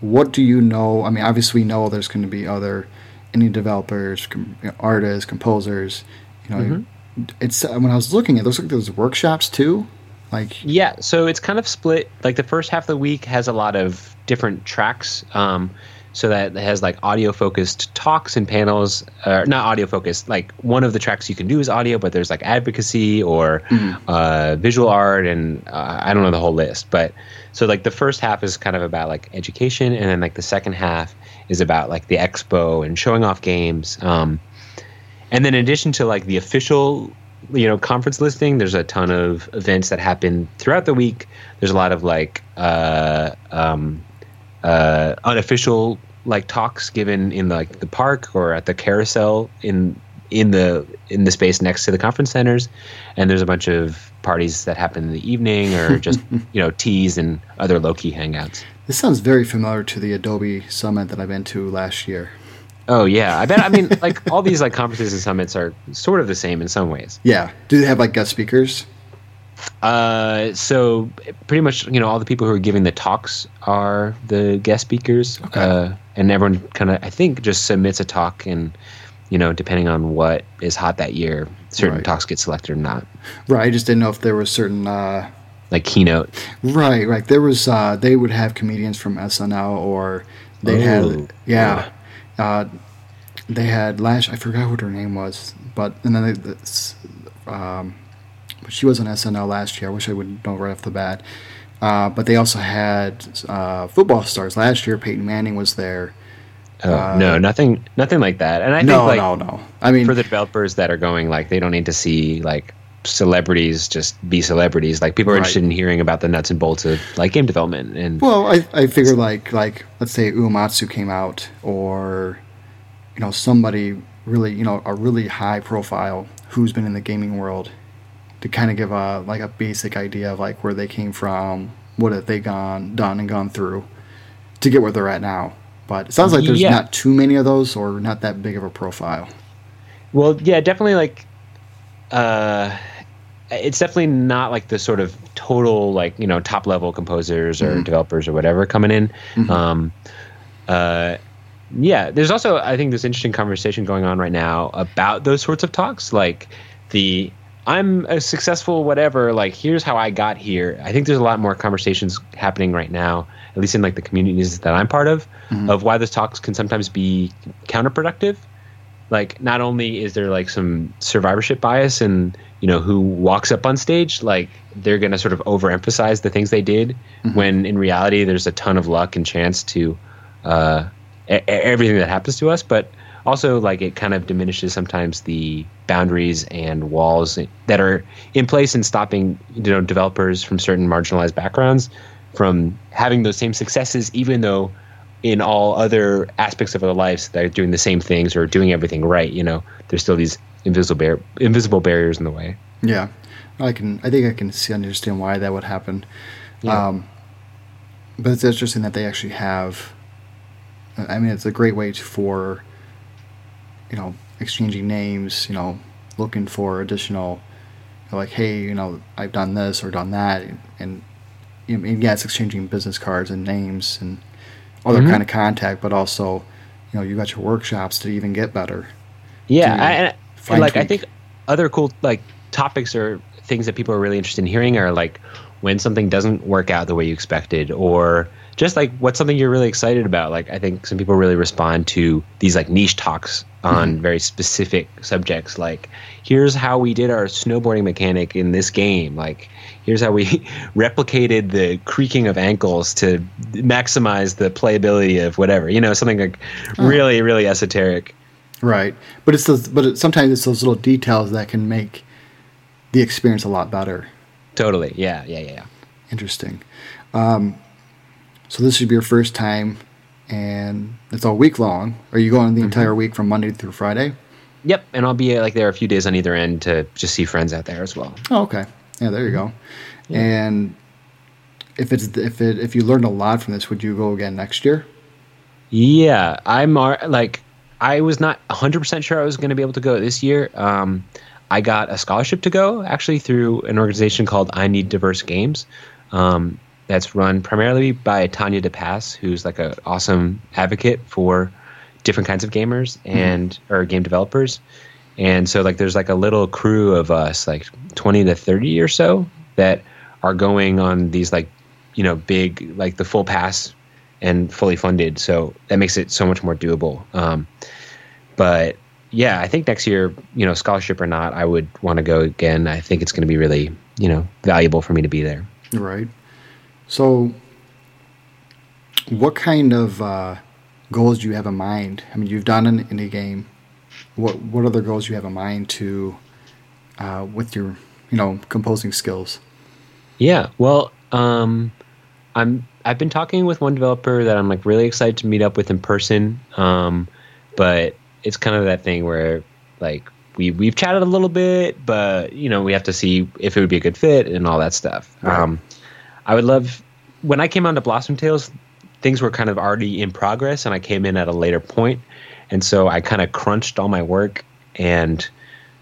What do you know? I mean, obviously, we know there's going to be other indie developers, com- artists, composers. You know, Mm-hmm. it's uh, when I was looking, it looks like there's workshops too. Like, Yeah, so it's kind of split. Like the first half of the week has a lot of different tracks. Um, so that it has like audio focused talks and panels, uh, not audio focused. Like one of the tracks you can do is audio, but there's like advocacy or uh, visual art, and uh, I don't know the whole list. But so like the first half is kind of about like education, and then like the second half is about like the expo and showing off games. Um, and then in addition to like the official you know conference listing there's a ton of events that happen throughout the week there's a lot of like uh, um, uh, unofficial like talks given in like the park or at the carousel in in the in the space next to the conference centers and there's a bunch of parties that happen in the evening or just you know teas and other low-key hangouts this sounds very familiar to the Adobe Summit that I've been to last year. oh yeah i bet i mean like all these like conferences and summits are sort of the same in some ways Yeah. Do they have like guest speakers? Uh, so pretty much, you know, all the people who are giving the talks are the guest speakers, Okay. uh, and everyone kind of, I think, just submits a talk, and you know, depending on what is hot that year, certain Right. talks get selected or not. Right. I just didn't know if there was certain. Uh, Like keynote. right. Right. There was. Uh, they would have comedians from SNL or they Oh, had. Yeah. Uh, they had last. I forgot what her name was, but and then they, um, but she was on SNL last year. I wish I would know right off the bat. Uh, but they also had uh, football stars last year. Peyton Manning was there. Oh, Uh, no, nothing, nothing like that. And I no, think like no, no. I mean, for the developers that are going, like they don't need to see like celebrities just be celebrities. Like people are Right. interested in hearing about the nuts and bolts of like game development and Well, I, I figure like like let's say Uematsu came out or you know somebody really you know a really high profile who's been in the gaming world to kind of give a like a basic idea of like where they came from, what have they gone done and gone through to get where they're at now. But it sounds like there's Yeah. not too many of those or not that big of a profile. Well, yeah, definitely like uh it's definitely not like the sort of total like, you know, top level composers or developers or whatever coming in. Um uh yeah, there's also I think this interesting conversation going on right now about those sorts of talks like the I'm a successful whatever like here's how I got here. I think there's a lot more conversations happening right now at least in like the communities that I'm part of of why those talks can sometimes be counterproductive. Like not only is there like some survivorship bias and you know who walks up on stage like they're going to sort of overemphasize the things they did when in reality there's a ton of luck and chance to uh, e- everything that happens to us. But also like it kind of diminishes sometimes the boundaries and walls that are in place and stopping you know developers from certain marginalized backgrounds from having those same successes even though in all other aspects of their lives they're doing the same things or doing everything right you know there's still these invisible bar- invisible barriers in the way Yeah, I can. I think I can see understand why that would happen. Yeah. Um, but it's interesting that they actually have. I mean, it's a great way to, for, you know, exchanging names. You know, looking for additional, like, hey, you know, I've done this or done that, and, and you know, yeah, it's exchanging business cards and names and other Mhm. kind of contact, but also, you know, you got your workshops to even get better. yeah I, and, like i think other cool like topics or things that people are really interested in hearing are like when something doesn't work out the way you expected or just like what's something you're really excited about like i think some people really respond to these like niche talks on very specific subjects like here's how we did our snowboarding mechanic in this game like here's how we replicated the creaking of ankles to maximize the playability of whatever you know something like really really esoteric Right, but it's those, but it, sometimes it's those little details that can make the experience a lot better. totally yeah yeah yeah, yeah. Interesting. Um, so this should be your first time, and it's all week long. Are you going the entire week from Monday through Friday? Yep, and I'll be uh, like there a few days on either end to just see friends out there as well. Oh, okay. Yeah, there you go. And if it's if it if you learned a lot from this, would you go again next year? Yeah, I'm like I was not 100% sure I was going to be able to go this year. Um, I got a scholarship to go actually through an organization called I Need Diverse Games. Um, that's run primarily by Tanya DePass, who's like an awesome advocate for different kinds of gamers and mm-hmm. or game developers. And so like there's like a little crew of us, like 20 to 30 or so, that are going on these like you know big like the full pass and fully funded. So that makes it so much more doable. Um, but yeah, I think next year, you know, scholarship or not, I would want to go again. I think it's going to be really, you know, valuable for me to be there. Right. So, what kind of uh, goals do you have in mind? I mean, you've done an indie game. What what other goals do you have in mind to uh, with your you know composing skills? Yeah. Well, um, I'm I've been talking with one developer that I'm like really excited to meet up with in person. Um, but it's kind of that thing where like we we've chatted a little bit, but you know we have to see if it would be a good fit and all that stuff. Right. Um, I would love when I came on to Blossom Tales, things were kind of already in progress, and I came in at a later point, and so I kind of crunched all my work and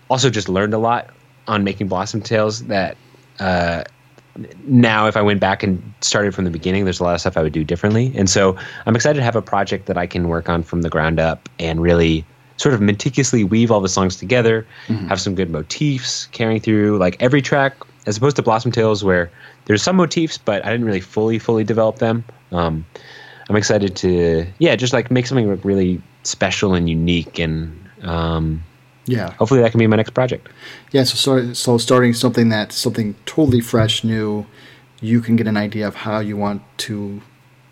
also just learned a lot on making Blossom Tales that. Uh, now if I went back and started from the beginning, there's a lot of stuff I would do differently. And so I'm excited to have a project that I can work on from the ground up and really sort of meticulously weave all the songs together, mm-hmm. have some good motifs carrying through like every track, as opposed to Blossom Tales where there's some motifs, but I didn't really fully fully develop them. Um, I'm excited to yeah, just like make something really special and unique, and um, yeah, hopefully that can be my next project. Yeah, so start, so starting something that something totally fresh, new, you can get an idea of how you want to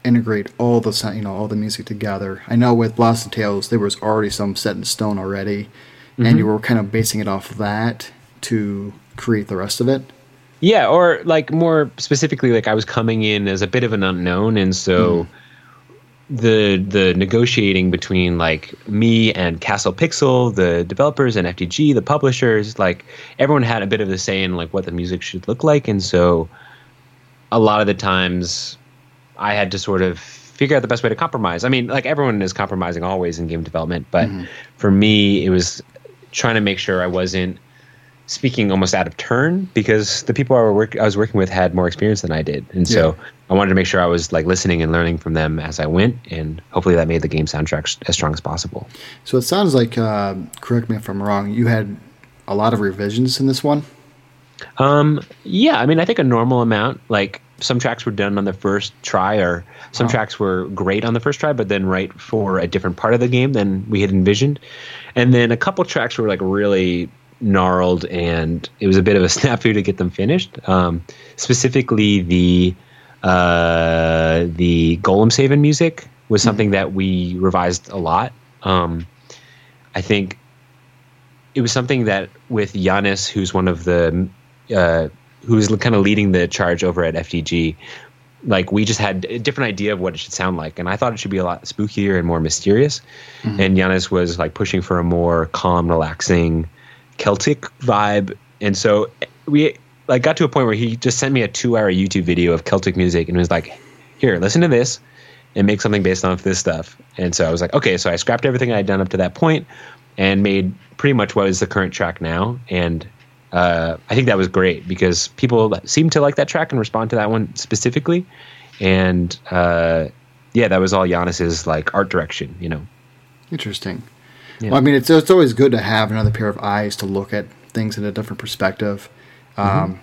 integrate all the you know all the music together. I know with Blossom Tales there was already some set in stone already, mm-hmm. and you were kind of basing it off of that to create the rest of it. Yeah, or like more specifically, like I was coming in as a bit of an unknown, and so. Mm. The the negotiating between like me and Castle Pixel, the developers, and FDG, the publishers, like everyone had a bit of the say in like what the music should look like, and so a lot of the times I had to sort of figure out the best way to compromise. I mean, like everyone is compromising always in game development, but mm-hmm. for me, it was trying to make sure I wasn't speaking almost out of turn because the people I, work, I was working with had more experience than I did, and so. I wanted to make sure I was like listening and learning from them as I went, and hopefully that made the game soundtrack as strong as possible. So it sounds like, uh, correct me if I'm wrong, you had a lot of revisions in this one. Um, yeah, I mean, I think a normal amount, like some tracks were done on the first try, or some oh. tracks were great on the first try, but then right for a different part of the game than we had envisioned. And then a couple tracks were like really gnarled, and it was a bit of a snafu to get them finished. Um, specifically, the uh, the Golem's Haven music was hmm. something mm-hmm. that we revised a lot. Um, I think it was something that with Yanis, who's one of the uh, who's kind of leading the charge over at FDG, like we just had a different idea of what it should sound like, and I thought it should be a lot spookier and more mysterious. Mm-hmm. And Yanis was like pushing for a more calm, relaxing Celtic vibe, and so we like got to a point where he just sent me a two-hour YouTube video of Celtic music and was like, "Here, listen to this." And make something based off this stuff. And so I was like, okay, so I scrapped everything I had done up to that point and made pretty much what is the current track now. And uh, I think that was great because people seem to like that track and respond to that one specifically. And uh, yeah, that was all Yanis's like art direction, you know. Interesting. Yeah. Well, I mean, it's it's always good to have another pair of eyes to look at things in a different perspective. Mm-hmm.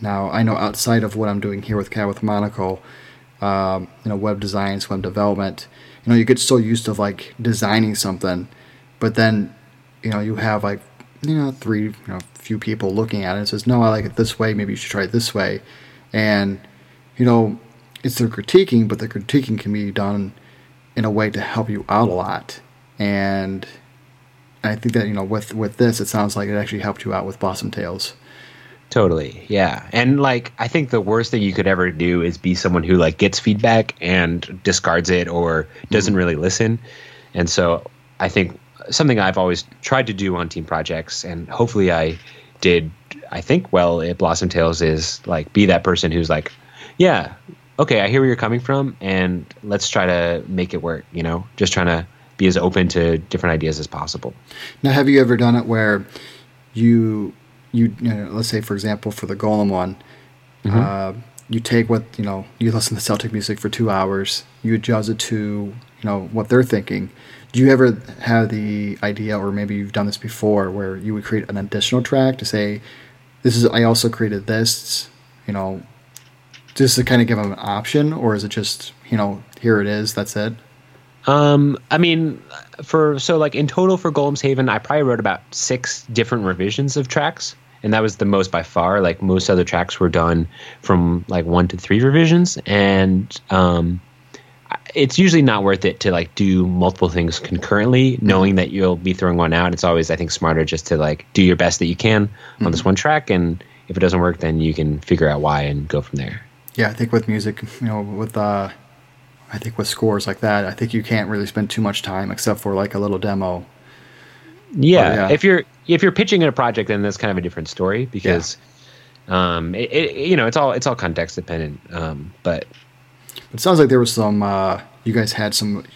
Now, I know outside of what I'm doing here with with Monocle, um, you know, web design, web development, you know, you get so used to like designing something, but then, you know, you have like you know three you know few people looking at it and says no i like it this way maybe you should try it this way and you know it's their critiquing but the critiquing can be done in a way to help you out a lot and i think that you know with with this it sounds like it actually helped you out with blossom tales totally yeah and like i think the worst thing you could ever do is be someone who like gets feedback and discards it or doesn't mm-hmm. really listen and so i think something I've always tried to do on team projects, and hopefully I did. I think well at Blossom Tales is like be that person who's like, yeah, okay, I hear where you're coming from, and let's try to make it work. You know, just trying to be as open to different ideas as possible. Now, have you ever done it where you you, you know, let's say for example for the Golem one, mm-hmm. uh, you take what you know you listen to Celtic music for two hours, you adjust it to you know what they're thinking. Do you ever have the idea, or maybe you've done this before, where you would create an additional track to say, "This is I also created this," you know, just to kind of give them an option, or is it just you know here it is, that's it? Um, I mean, for so like in total for Golem's Haven, I probably wrote about six different revisions of tracks, and that was the most by far. Like most other tracks were done from like one to three revisions, and um, it's usually not worth it to like do multiple things concurrently, knowing that you'll be throwing one out. It's always I think smarter just to like do your best that you can mm-hmm. on this one track, and if it doesn't work, then you can figure out why and go from there. Yeah, I think with music, you know, with uh I think with scores like that, I think you can't really spend too much time except for like a little demo. Yeah, yeah. if you're if you're pitching in a project, then that's kind of a different story because, yeah. um, it, it, you know, it's all it's all context dependent. Um, but it sounds like there was some. Uh, you guys had some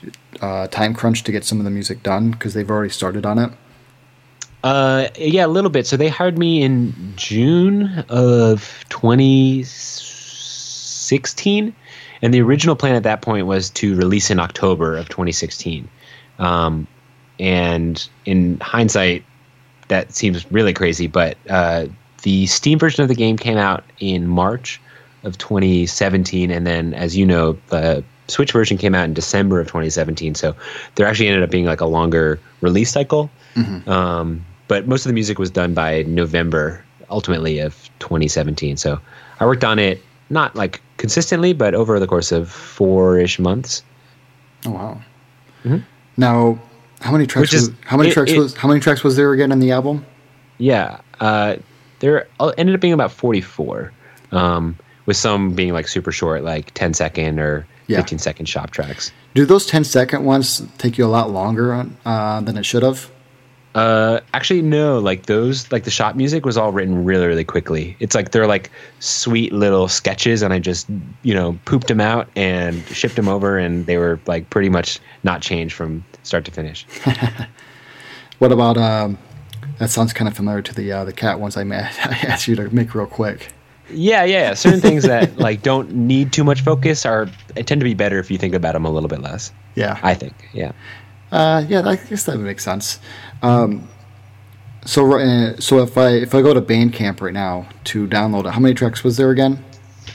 uh, time crunch to get some of the music done because they've already started on it. Uh, yeah, a little bit. So they hired me in June of 2016 and the original plan at that point was to release in October of 2016. Um, and in hindsight, that seems really crazy. But uh, the Steam version of the game came out in March of 2017, and then, as you know, the Switch version came out in December of 2017. So there actually ended up being like a longer release cycle. Mm-hmm. Um, but most of the music was done by November, ultimately of 2017. So I worked on it not like consistently, but over the course of four ish months. Oh wow! Mm-hmm. Now, how many tracks? Is, was, how many it, tracks it, was? How many tracks was there again in the album? Yeah, uh, there ended up being about forty four, um, with some being like super short, like 10 second or yeah. 15 second shop tracks. Do those 10 second ones take you a lot longer on, uh, than it should have? Uh, actually, no. Like those, like the shop music was all written really, really quickly. It's like they're like sweet little sketches, and I just, you know, pooped them out and shipped them over, and they were like pretty much not changed from start to finish. what about? Um, that sounds kind of familiar to the uh, the cat ones I, made, I asked you to make real quick. Yeah, yeah, yeah. Certain things that like don't need too much focus are tend to be better if you think about them a little bit less. Yeah, I think. Yeah. Uh, yeah, I guess that would make sense. Um, so, uh, so if I if I go to Bandcamp right now to download it, how many tracks was there again?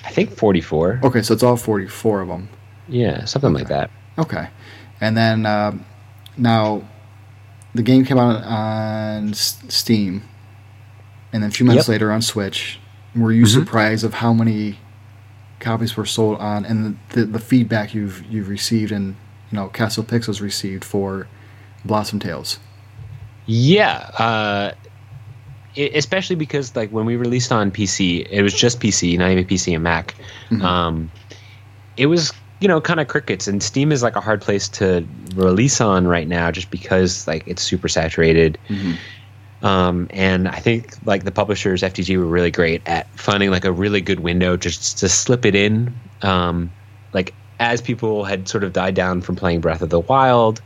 I think forty four. Okay, so it's all forty four of them. Yeah, something okay. like that. Okay, and then uh, now the game came out on Steam, and then a few months yep. later on Switch. Were you mm-hmm. surprised of how many copies were sold on, and the, the, the feedback you've you've received and you know Castle Pixels received for Blossom Tales? Yeah, uh, it, especially because like when we released on PC, it was just PC, not even PC and Mac. Mm-hmm. Um, it was you know kind of crickets, and Steam is like a hard place to release on right now, just because like it's super saturated. Mm-hmm. Um, and I think like the publishers FDG were really great at finding like a really good window just to slip it in. Um, like as people had sort of died down from playing Breath of the Wild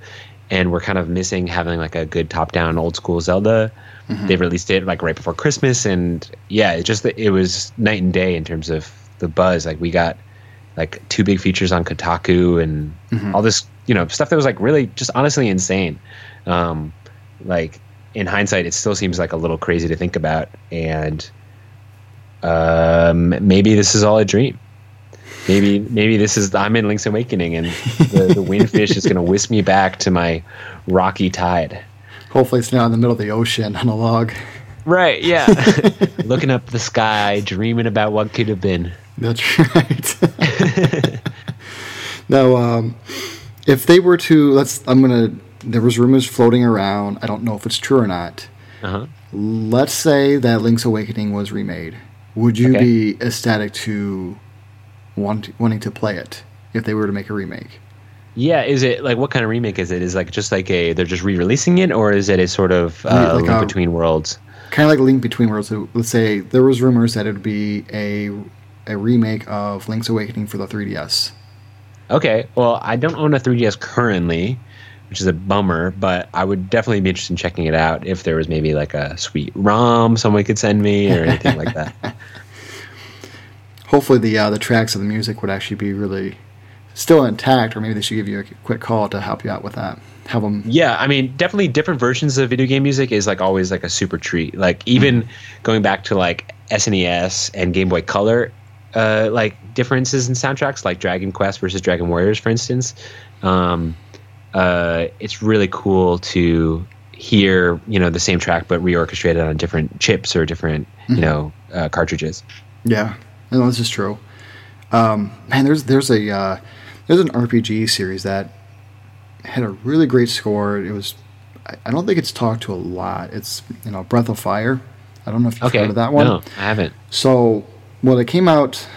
and we're kind of missing having like a good top down old school Zelda. Mm-hmm. They released it like right before Christmas and yeah, it just it was night and day in terms of the buzz. Like we got like two big features on Kotaku and mm-hmm. all this, you know, stuff that was like really just honestly insane. Um, like in hindsight, it still seems like a little crazy to think about, and um, maybe this is all a dream maybe maybe this is I'm in Link's Awakening and the, the Wind Fish is going to whisk me back to my rocky tide. Hopefully, it's not in the middle of the ocean on a log. Right. Yeah. Looking up the sky, dreaming about what could have been. That's right. now, um, if they were to let's, I'm gonna. There was rumors floating around. I don't know if it's true or not. Uh-huh. Let's say that Link's Awakening was remade. Would you okay. be ecstatic to want, wanting to play it if they were to make a remake. Yeah, is it like what kind of remake is it? Is it like just like a they're just re-releasing it, or is it a sort of uh, like link a, between worlds? Kind of like a link between worlds. So let's say there was rumors that it would be a a remake of Link's Awakening for the 3DS. Okay, well, I don't own a 3DS currently, which is a bummer, but I would definitely be interested in checking it out if there was maybe like a sweet ROM someone could send me or anything like that. hopefully the uh, the tracks of the music would actually be really still intact, or maybe they should give you a quick call to help you out with that. Have them. Yeah, I mean, definitely different versions of video game music is like always like a super treat. Like even going back to like SNES and Game Boy Color, uh, like differences in soundtracks, like Dragon Quest versus Dragon Warriors, for instance. Um, uh, it's really cool to hear you know the same track but reorchestrated on different chips or different you know uh, cartridges. Yeah, no, this is true. Um, man, there's there's a uh, there's an RPG series that had a really great score. It was I, I don't think it's talked to a lot. It's you know Breath of Fire. I don't know if you've Okay, heard of that one. No, I haven't. So, well, it came out.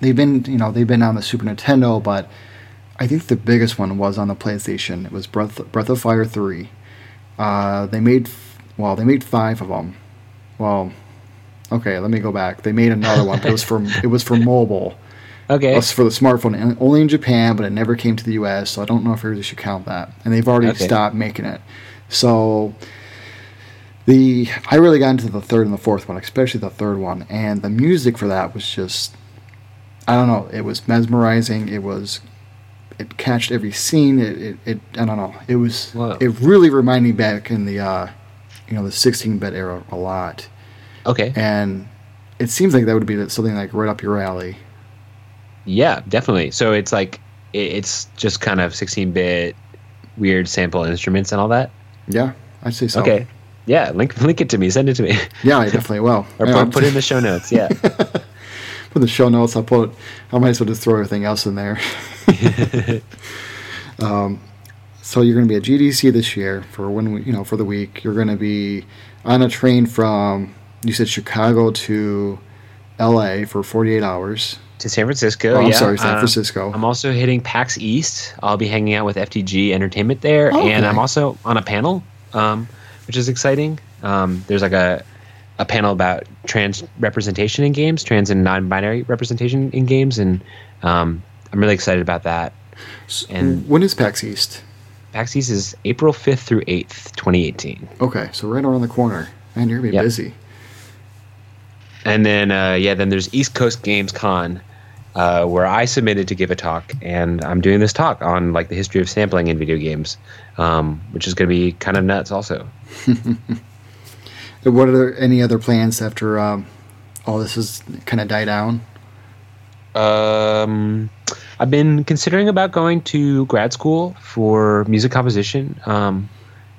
They've been, you know, they've been on the Super Nintendo, but I think the biggest one was on the PlayStation. It was Breath Breath of Fire three. Uh, they made, well, they made five of them. Well, okay, let me go back. They made another one, but it was for it was for mobile. Okay. It was for the smartphone, only in Japan, but it never came to the U.S. So I don't know if I really should count that. And they've already Okay. stopped making it. So the I really got into the third and the fourth one, especially the third one, and the music for that was just I don't know. It was mesmerizing. It was it catched every scene. It, it, it I don't know. It was Wow. it really reminded me back in the uh, you know the 16-bit era a lot, Okay. and it seems like that would be something like right up your alley. Yeah, definitely. So it's like it's just kind of 16-bit weird sample instruments and all that. Yeah, I'd say so. Okay. Yeah, link link it to me. Send it to me, Yeah, I definitely will. or Yeah, put, put it in the show notes. Yeah. for the show notes, I'll put. I might as well just throw everything else in there. um, so you're going to be at GDC this year for when we, you know for the week. You're going to be on a train from you said Chicago to L.A. for 48 hours. to San Francisco. Oh, I'm yeah. sorry, San Uh, Francisco. I'm also hitting PAX East. I'll be hanging out with FDG Entertainment there, Oh, and. I'm also on a panel, um, which is exciting. Um, there's like a a panel about trans representation in games, trans and non-binary representation in games, and um, I'm really excited about that. And when is PAX East? PAX East is April 5th through 8th, 2018. Okay, so right around the corner. Man, you're going to be Yep. busy. And then, uh, yeah, then there's East Coast Games Con, uh, where I submitted to give a talk, and I'm doing this talk on like the history of sampling in video games, um, which is going to be kind of nuts, also. What are there any other plans after um, all this has kind of died down? Um, I've been considering about going to grad school for music composition, um,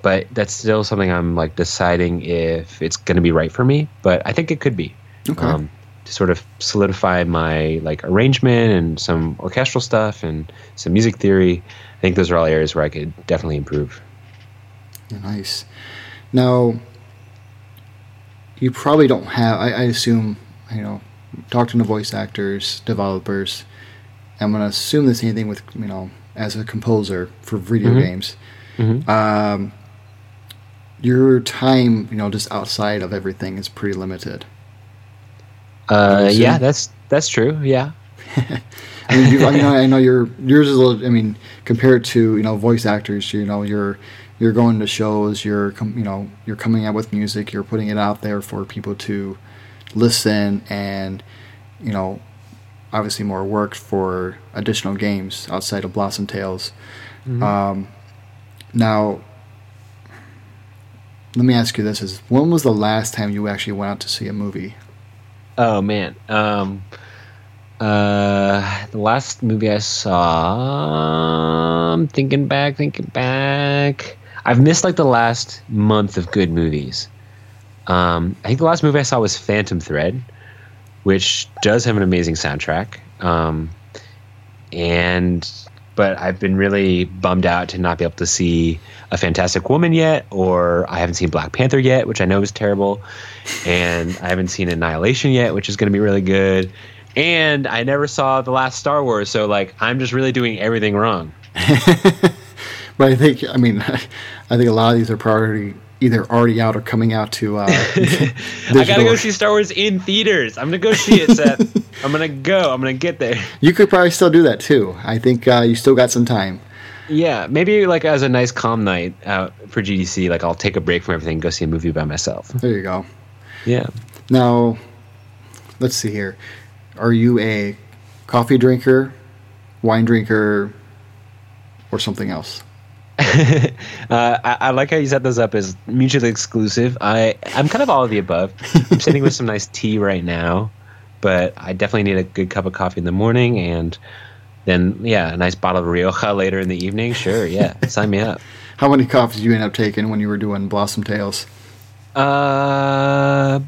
but that's still something I'm like deciding if it's going to be right for me. But I think it could be. Okay. Um, to sort of solidify my like arrangement and some orchestral stuff and some music theory. I think those are all areas where I could definitely improve. Nice. Now, you probably don't have. I, I assume you know, talking to voice actors, developers. I'm gonna assume the same thing with you know, as a composer for video Mhm. games. Mhm. Um, your time, you know, just outside of everything is pretty limited. Uh, yeah, that's that's true. Yeah. I mean, you, I mean, I know your yours is a little. I mean, compared to you know voice actors, you know, you're you're going to shows, you're com- you know, you're coming out with music, you're putting it out there for people to listen, and you know, obviously more work for additional games outside of Blossom Tales. Um, now, let me ask you this: Is when was the last time you actually went out to see a movie? Oh man. Um uh the last movie I saw I'm thinking back, thinking back. I've missed like the last month of good movies. Um I think the last movie I saw was Phantom Thread, which does have an amazing soundtrack. Um and but I've been really bummed out to not be able to see a Fantastic Woman yet, or I haven't seen Black Panther yet, which I know is terrible, and I haven't seen Annihilation yet, which is going to be really good, and I never saw the last Star Wars, so like I'm just really doing everything wrong. But I think, I mean, I think a lot of these are probably either already out or coming out to. Uh, I gotta go see Star Wars in theaters. I'm gonna go see it, Seth. I'm gonna go. I'm gonna get there. You could probably still do that too. I think uh, you still got some time. Yeah, maybe like as a nice calm night out for GDC, like I'll take a break from everything, and go see a movie by myself. There you go. Yeah. Now, let's see here. are you a coffee drinker, wine drinker, or something else? uh, I, I, like how you set those up as mutually exclusive. I I'm kind of all of the above. I'm sitting with some nice tea right now, but I definitely need a good cup of coffee in the morning, and then yeah, a nice bottle of Rioja later in the evening. Sure, yeah, sign me up. How many coffees did you end up taking when you were doing Blossom Tales? Uh,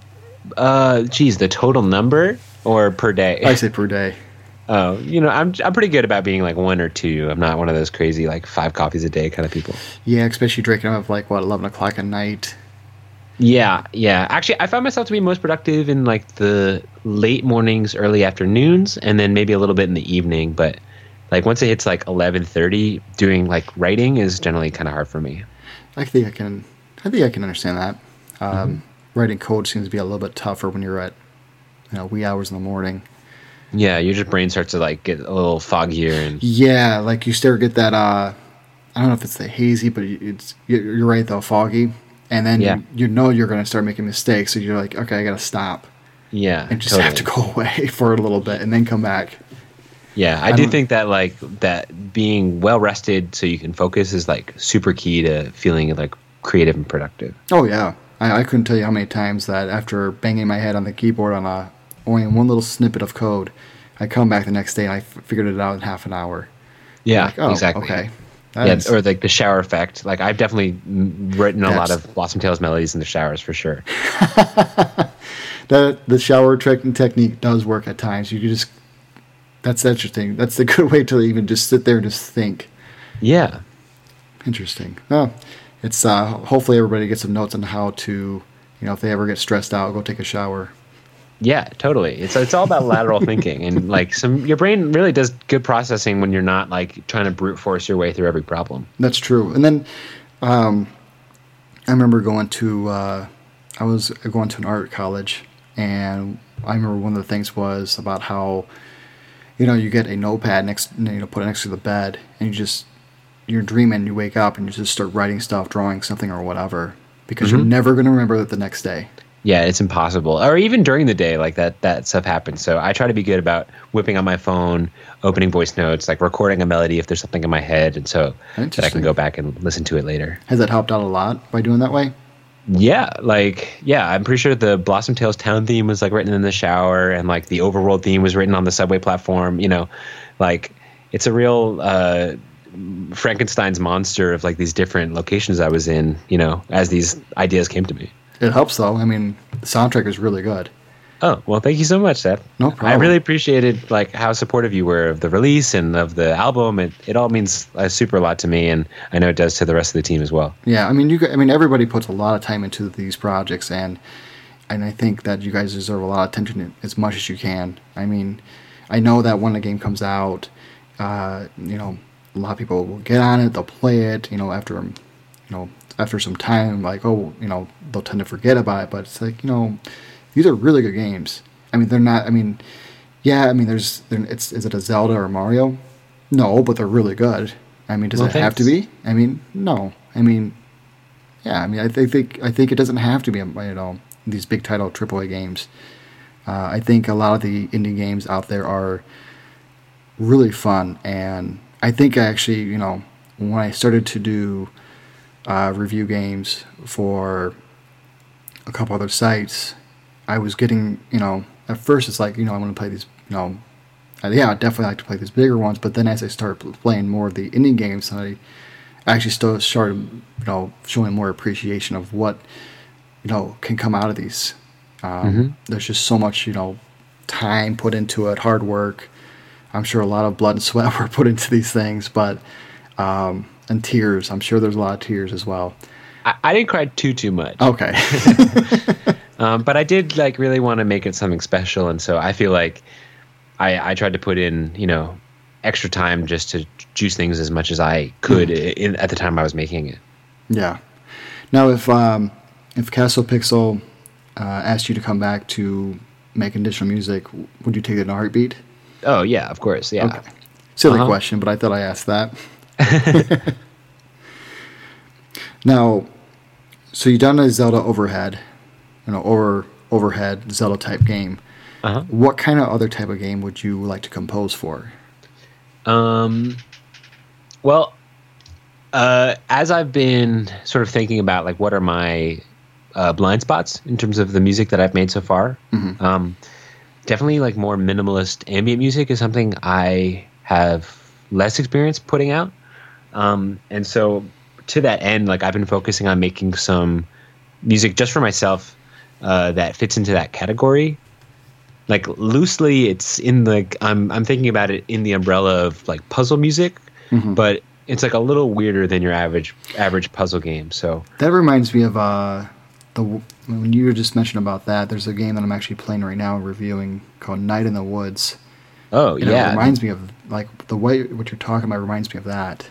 uh, geez, the total number or per day? I say per day. Oh, you know, I'm I'm pretty good about being like one or two. I'm not one of those crazy like five coffees a day kind of people. Yeah, especially drinking them at like what eleven o'clock at night. Yeah, yeah. Actually, I find myself to be most productive in like the late mornings, early afternoons, and then maybe a little bit in the evening. But like once it hits like eleven thirty, doing like writing is generally kind of hard for me. I think I can. I think I can understand that. Um, mm-hmm. Writing code seems to be a little bit tougher when you're at you know wee hours in the morning. Yeah, your just brain starts to like get a little foggier and yeah, like you start get that. uh I don't know if it's the hazy, but it's you're right though, foggy, and then yeah. you, you know you're going to start making mistakes, so you're like, okay, I got to stop. Yeah, and just totally. have to go away for a little bit and then come back. Yeah, I, I do think that like that being well rested so you can focus is like super key to feeling like creative and productive. Oh yeah, I, I couldn't tell you how many times that after banging my head on the keyboard on a only one little snippet of code. I come back the next day and I f- figured it out in half an hour. Yeah, like, oh, exactly. Okay. Yeah, or like the shower effect. Like I've definitely written a lot of Blossom Tales melodies in the showers for sure. the the shower trick technique does work at times. You just that's interesting. That's a good way to even just sit there and just think. Yeah. Interesting. Oh, it's uh, hopefully everybody gets some notes on how to, you know, if they ever get stressed out, go take a shower. Yeah, totally. It's it's all about lateral thinking and like some your brain really does good processing when you're not like trying to brute force your way through every problem. That's true. And then um, I remember going to uh, I was going to an art college and I remember one of the things was about how you know you get a notepad next you know put it next to the bed and you just you're dreaming you wake up and you just start writing stuff drawing something or whatever because mm-hmm. you're never going to remember it the next day yeah, it's impossible. Or even during the day, like that that stuff happens. So I try to be good about whipping on my phone, opening voice notes, like recording a melody if there's something in my head, and so that I can go back and listen to it later. Has that helped out a lot by doing that way? Yeah, like yeah, I'm pretty sure the Blossom Tales town theme was like written in the shower, and like the overworld theme was written on the subway platform. You know, like it's a real uh, Frankenstein's monster of like these different locations I was in. You know, as these ideas came to me. It helps though. I mean, the soundtrack is really good. Oh well, thank you so much, Seth. No problem. I really appreciated like how supportive you were of the release and of the album. It it all means a super lot to me, and I know it does to the rest of the team as well. Yeah, I mean, you. I mean, everybody puts a lot of time into these projects, and and I think that you guys deserve a lot of attention as much as you can. I mean, I know that when the game comes out, uh, you know, a lot of people will get on it, they'll play it, you know, after you know after some time, like, oh, you know, they'll tend to forget about it. But it's like, you know, these are really good games. I mean, they're not. I mean, yeah. I mean, there's. It's is it a Zelda or Mario? No, but they're really good. I mean, does well, it thanks. have to be? I mean, no. I mean, yeah. I mean, I think I think it doesn't have to be. You know, these big title AAA games. Uh, I think a lot of the indie games out there are really fun, and I think I actually, you know, when I started to do uh, review games for a couple other sites, I was getting, you know, at first it's like, you know, I want to play these, you know, yeah, I definitely like to play these bigger ones. But then as I started playing more of the indie games, I actually still started, you know, showing more appreciation of what, you know, can come out of these. Um, mm-hmm. There's just so much, you know, time put into it, hard work. I'm sure a lot of blood and sweat were put into these things, but um, and tears. I'm sure there's a lot of tears as well. I, I didn't cry too too much. Okay. um, but I did like really want to make it something special, and so I feel like I, I tried to put in you know extra time just to juice things as much as I could mm. in, at the time I was making it. Yeah. Now, if um, if Castle Pixel uh, asked you to come back to make additional music, would you take it in a heartbeat? Oh yeah, of course. Yeah. Okay. Silly uh-huh. question, but I thought I asked that. now, so you've done a Zelda overhead, you know, over overhead Zelda type game. Uh-huh. What kind of other type of game would you like to compose for? Um, well, uh, as I've been sort of thinking about like what are my uh, blind spots in terms of the music that I've made so far, Mhm. um, definitely like more minimalist ambient music is something I have less experience putting out. Um, and so to that end, like I've been focusing on making some music just for myself uh, that fits into that category. Like loosely, it's in the I'm I'm thinking about it in the umbrella of like puzzle music, Mhm. but it's like a little weirder than your average average puzzle game. So That reminds me of uh, the when you were just mentioned about that. There's a game that I'm actually playing right now, reviewing called Night in the Woods. oh And It yeah, reminds me of like the way what you're talking about reminds me of that.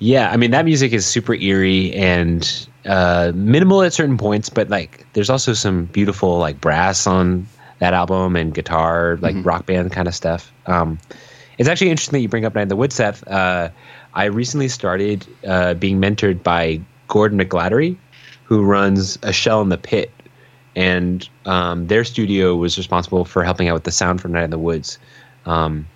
Yeah, I mean that music is super eerie and uh, minimal at certain points, but like there's also some beautiful like brass on that album and guitar, like Mhm. rock band kind of stuff. Um, it's actually interesting that you bring up Night in the Woods, Seth. Uh, I recently started uh, being mentored by Gordon McGladdery, who runs a Shell in the Pit, and um, their studio was responsible for helping out with the sound for Night in the Woods. Um,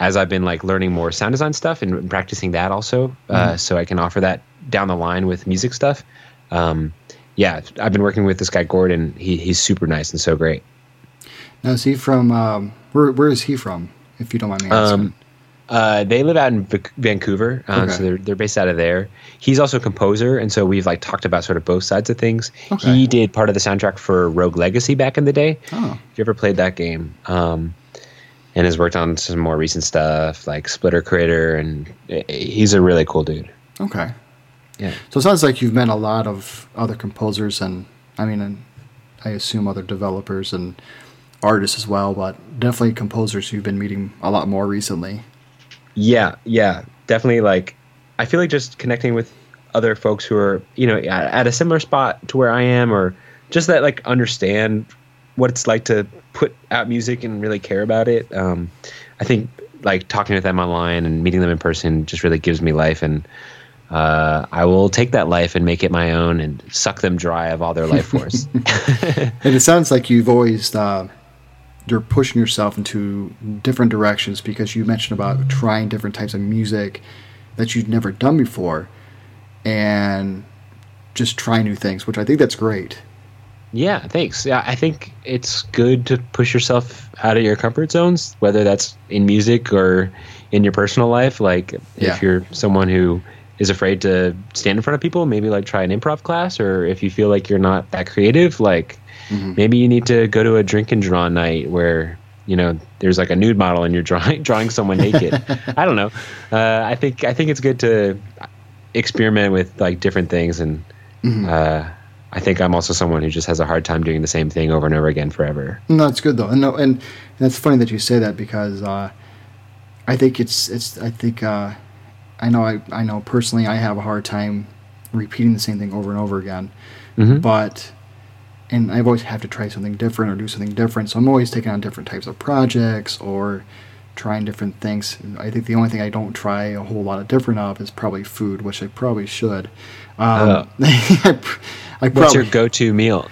as I've been like learning more sound design stuff and practicing that also, uh, so I can offer that down the line with music stuff. Um, yeah, I've been working with this guy Gordon. He he's super nice and so great. Now, is he from? Um, where Where is he from? If you don't mind me asking. Um, uh, they live out in Vancouver, um, Okay. so they're they're based out of there. He's also a composer, and so we've like talked about sort of both sides of things. Okay. He did part of the soundtrack for Rogue Legacy back in the day. oh, If you ever played that game, um, and has worked on some more recent stuff like Splitter Critter, and he's a really cool dude. okay. Yeah. So it sounds like you've met a lot of other composers, and I mean, and I assume other developers and artists as well, but definitely composers you've been meeting a lot more recently. Yeah, yeah, definitely. Like, I feel like just connecting with other folks who are, you know, at, at a similar spot to where I am, or just that like understand what it's like to put out music and really care about it. Um, I think like talking with them online and meeting them in person just really gives me life, and uh, I will take that life and make it my own and suck them dry of all their life force. And it sounds like you've always uh, you're pushing yourself into different directions because you mentioned about trying different types of music that you'd never done before, and just try new things, which I think that's great. Yeah, thanks. Yeah, I think it's good to push yourself out of your comfort zones, whether that's in music or in your personal life. Like, Yeah. if you're someone who is afraid to stand in front of people, maybe like try an improv class, or if you feel like you're not that creative, like Mhm. maybe you need to go to a drink and draw night where you know there's like a nude model and you're drawing drawing someone naked. I don't know. Uh, I think I think it's good to experiment with like different things and. Mhm. Uh, I think I'm also someone who just has a hard time doing the same thing over and over again forever. No, it's good though, and no, and that's funny that you say that because uh, I think it's it's I think uh, I know I I know personally I have a hard time repeating the same thing over and over again, Mhm. but and I always have to try something different or do something different. So I'm always taking on different types of projects or trying different things. I think the only thing I don't try a whole lot of different of is probably food, which I probably should. Um, I, I What's probably your go-to meal?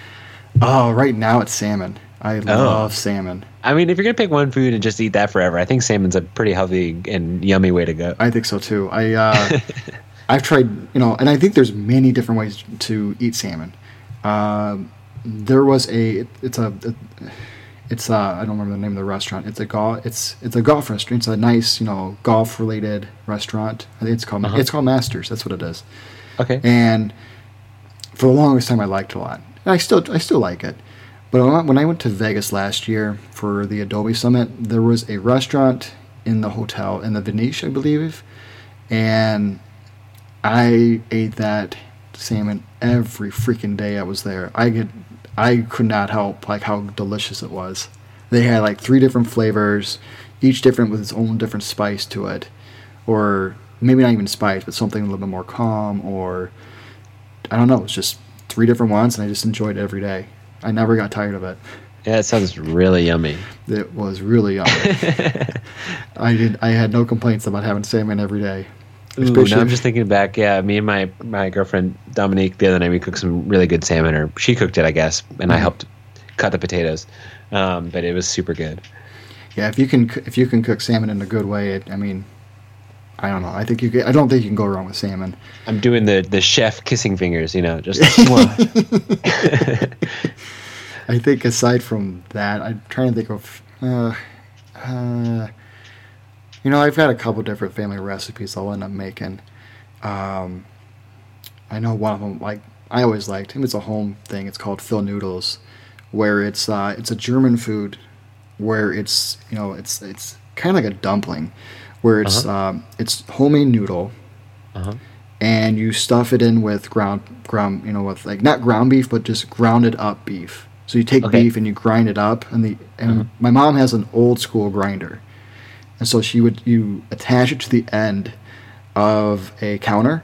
oh right now it's salmon. I love salmon. I mean, if you're gonna pick one food and just eat that forever, I think salmon's a pretty healthy and yummy way to go. I think so too. I uh, I've tried, you know, and I think there's many different ways to eat salmon. Um, there was a it's a it's uh, I don't remember the name of the restaurant. It's a golf it's it's a golf restaurant. It's a nice you know golf related restaurant. I think it's called Uh-huh. it's called Masters. That's what it is. Okay. And for the longest time, I liked a lot. And I still I still like it. But when I went to Vegas last year for the Adobe Summit, there was a restaurant in the hotel in the Venetian, I believe, and I ate that salmon every freaking day I was there. I could I could not help like how delicious it was. They had like three different flavors, each different with its own different spice to it, or maybe not even spice, but something a little bit more calm, or I don't know. It's just three different ones, and I just enjoyed it every day. I never got tired of it. Yeah, it sounds really yummy. It was really yummy. I did. I had no complaints about having salmon every day. Ooh, now I'm just thinking back. Yeah, me and my my girlfriend Dominique the other night we cooked some really good salmon, or she cooked it, I guess, and I Mhm. helped cut the potatoes. um, but it was super good. Yeah, if you can if you can cook salmon in a good way, it, I mean, I don't know. I think you. Can, I don't think you can go wrong with salmon. I'm doing the the chef kissing fingers, you know, just. I think aside from that, I'm trying to think of. Uh, uh, you know, I've got a couple different family recipes I'll end up making. Um, I know one of them, like I always liked. It's a home thing. It's called Phil Noodles, where it's uh, it's a German food, where it's you know it's it's kind of like a dumpling, where it's Uh-huh. um, it's homemade noodle, uh-huh. and you stuff it in with ground ground you know with like not ground beef but just grounded up beef. So you take Okay. beef and you grind it up, and the and Uh-huh. my mom has an old school grinder, and so she would you attach it to the end of a counter,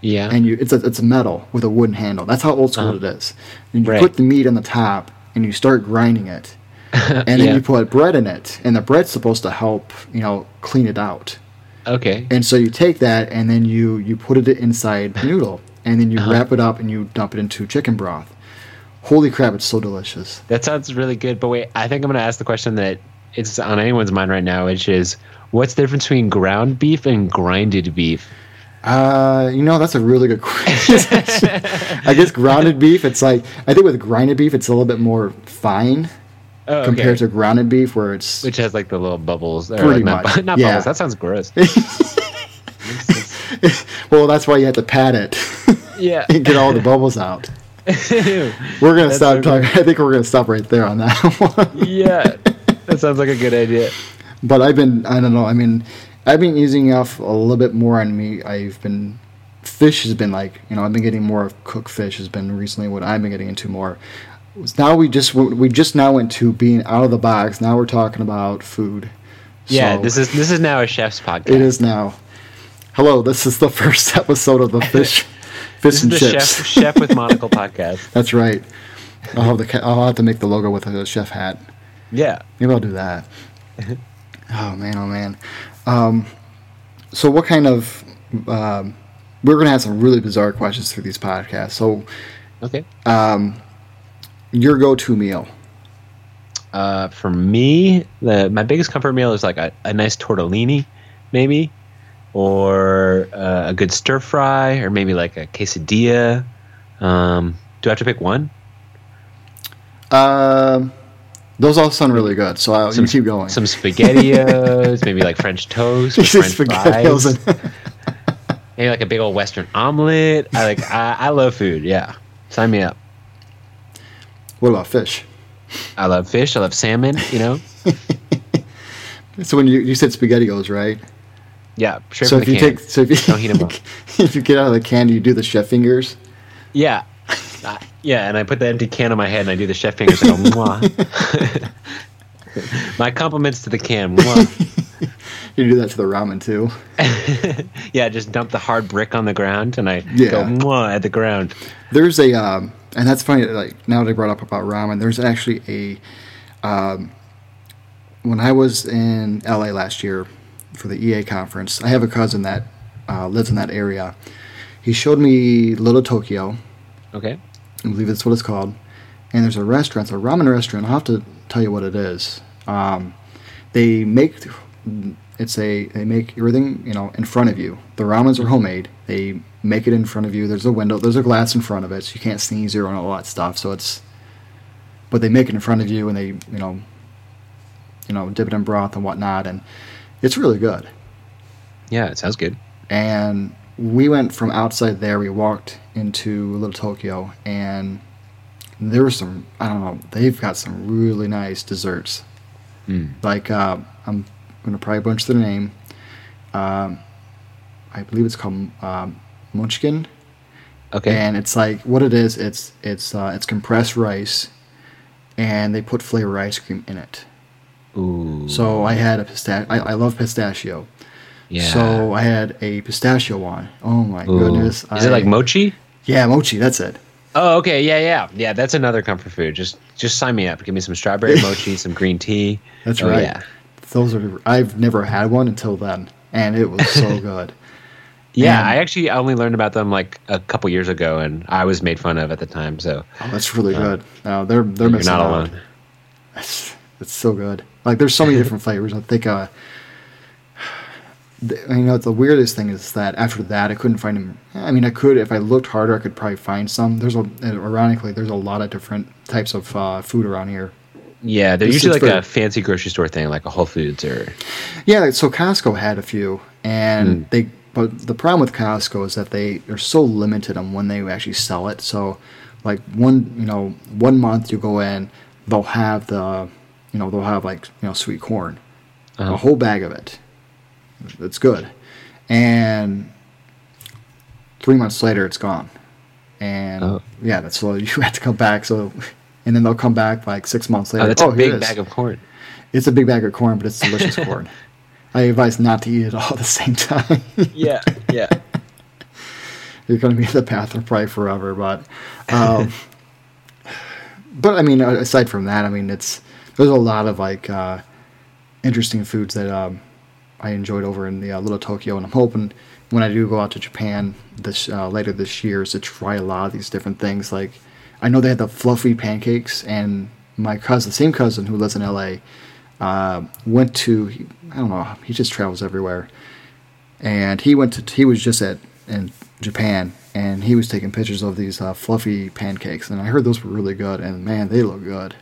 Yeah. and you it's a it's a metal with a wooden handle. That's how old school Uh-huh. it is. And you Right. put the meat on the top, and you start grinding it, and then Yeah. you put bread in it, and the bread's supposed to help you know clean it out. okay. And so you take that and then you you put it inside the noodle and then you Uh-huh. wrap it up and you dump it into chicken broth. Holy crap, it's so delicious. That sounds really good. But wait, I think I'm going to ask the question that it's on anyone's mind right now, which is what's the difference between ground beef and grinded beef? Uh, you know, that's a really good question. I guess grounded beef, it's like I think with grinded beef it's a little bit more fine Oh, okay. compared to grounded beef where it's which has like the little bubbles. Or Pretty like much, bu- not yeah. bubbles. That sounds gross. well, that's why you have to pat it yeah. and get all the bubbles out. We're gonna That's stop so talking. I think we're gonna stop right there on that one. yeah. That sounds like a good idea. But I've been, I don't know. I mean, I've been easing off a little bit more on meat. I've been, fish has been like, you know, I've been getting more of cooked fish has been recently what I've been getting into more. Now we just we just now went to being out of the box. Now we're talking about food. Yeah, So this is this is now a chef's podcast. it is now. Hello, this is the first episode of the fish, fish and the chips. chef chef with monocle podcast. That's right. I'll have the I'll have to make the logo with a chef hat. Yeah. Maybe I'll do that. oh man, oh man. Um, so what kind of? Um, we're gonna have some really bizarre questions through these podcasts. So Okay. um, your go-to meal? Uh, for me, the my biggest comfort meal is like a, a nice tortellini, maybe, or uh, a good stir fry, or maybe like a quesadilla. Um, do I have to pick one? Um, those all sound really good. So I'll, you keep going. Some spaghettios, maybe like French toast, French fries, maybe like a big old Western omelet. I like I, I love food. Yeah, sign me up. What about fish? I love fish. I love salmon. You know. So when you you said spaghettios, right? Yeah, straight so if the you can. take so if you Don't heat 'em up. if you get out of the can, do you do the chef fingers? Yeah. Uh, yeah, and I put the empty can on my head and I do the chef fingers and go, mwah. my compliments to the can. Mwah. You do that to the ramen too. yeah, just dump the hard brick on the ground and I Yeah. go mwah at the ground. There's a, um, and that's funny. Like now that I brought up about ramen. There's actually a, um, when I was in LA last year for the EA conference, I have a cousin that uh, lives in that area. He showed me Little Tokyo. Okay. I believe that's what it's called. And there's a restaurant, it's a ramen restaurant. I'll have to tell you what it is. Um, they make it's a they make everything you know in front of you. The ramens are homemade. They make it in front of you. There's a window. There's a glass in front of it, so you can't sneeze or all that stuff. So it's, but they make it in front of you, and they you know, you know, dip it in broth and whatnot, and it's really good Yeah, it sounds good. and we went from outside there. We walked into Little Tokyo, and there was some. I don't know. They've got some really nice desserts. Mm. Like uh, I'm gonna probably butcher the name. Um, I believe it's called um, Munchkin, Okay. and it's like what it is. It's it's uh, it's compressed rice, and they put flavor ice cream in it. Ooh. So I had a pistachio. I, I love pistachio. yeah. So I had a pistachio one. Oh my Ooh. goodness! Is it I- like mochi? Yeah, mochi. That's it. Oh, okay. Yeah, yeah. Yeah, that's another comfort food. Just just sign me up. Give me some strawberry mochi, some green tea. That's Oh, right. Yeah. Those are. I've never had one until then, and it was so good. Yeah, And- I actually only learned about them like a couple years ago, and I was made fun of at the time. So Oh, that's really Uh, good. No, they're they're missing not out. alone. It's, it's so good. Like there's so many different flavors. I think uh, the, you know the weirdest thing is that after that I couldn't find them. I mean I could if I looked harder I could probably find some. There's a ironically there's a lot of different types of uh, food around here. Yeah, they're This usually like for- a fancy grocery store thing, like a Whole Foods or. Yeah, so Costco had a few, and they. But the problem with Costco is that they are so limited on when they actually sell it. So, like one, you know, one month you go in, they'll have the, you know, they'll have like you know sweet corn, Uh-huh. a whole bag of it. That's good, and three months later it's gone, and Oh. yeah, that's so you have to come back. So, and then they'll come back like six months later. Oh, that's "Oh, a big bag of corn. It's a big bag of corn, but it's delicious corn. I advise not to eat it all at the same time. Yeah, yeah. You're going to be in the path of probably forever, but, um, but I mean, aside from that, I mean, it's there's a lot of like uh, interesting foods that um, I enjoyed over in the uh, Little Tokyo, and I'm hoping when I do go out to Japan this uh, later this year is to try a lot of these different things. Like, I know they had the fluffy pancakes, and my cousin, the same cousin who lives in LA, uh, went to I don't know he just travels everywhere, and he went to he was just at in Japan and he was taking pictures of these uh, fluffy pancakes and I heard those were really good and man they look good.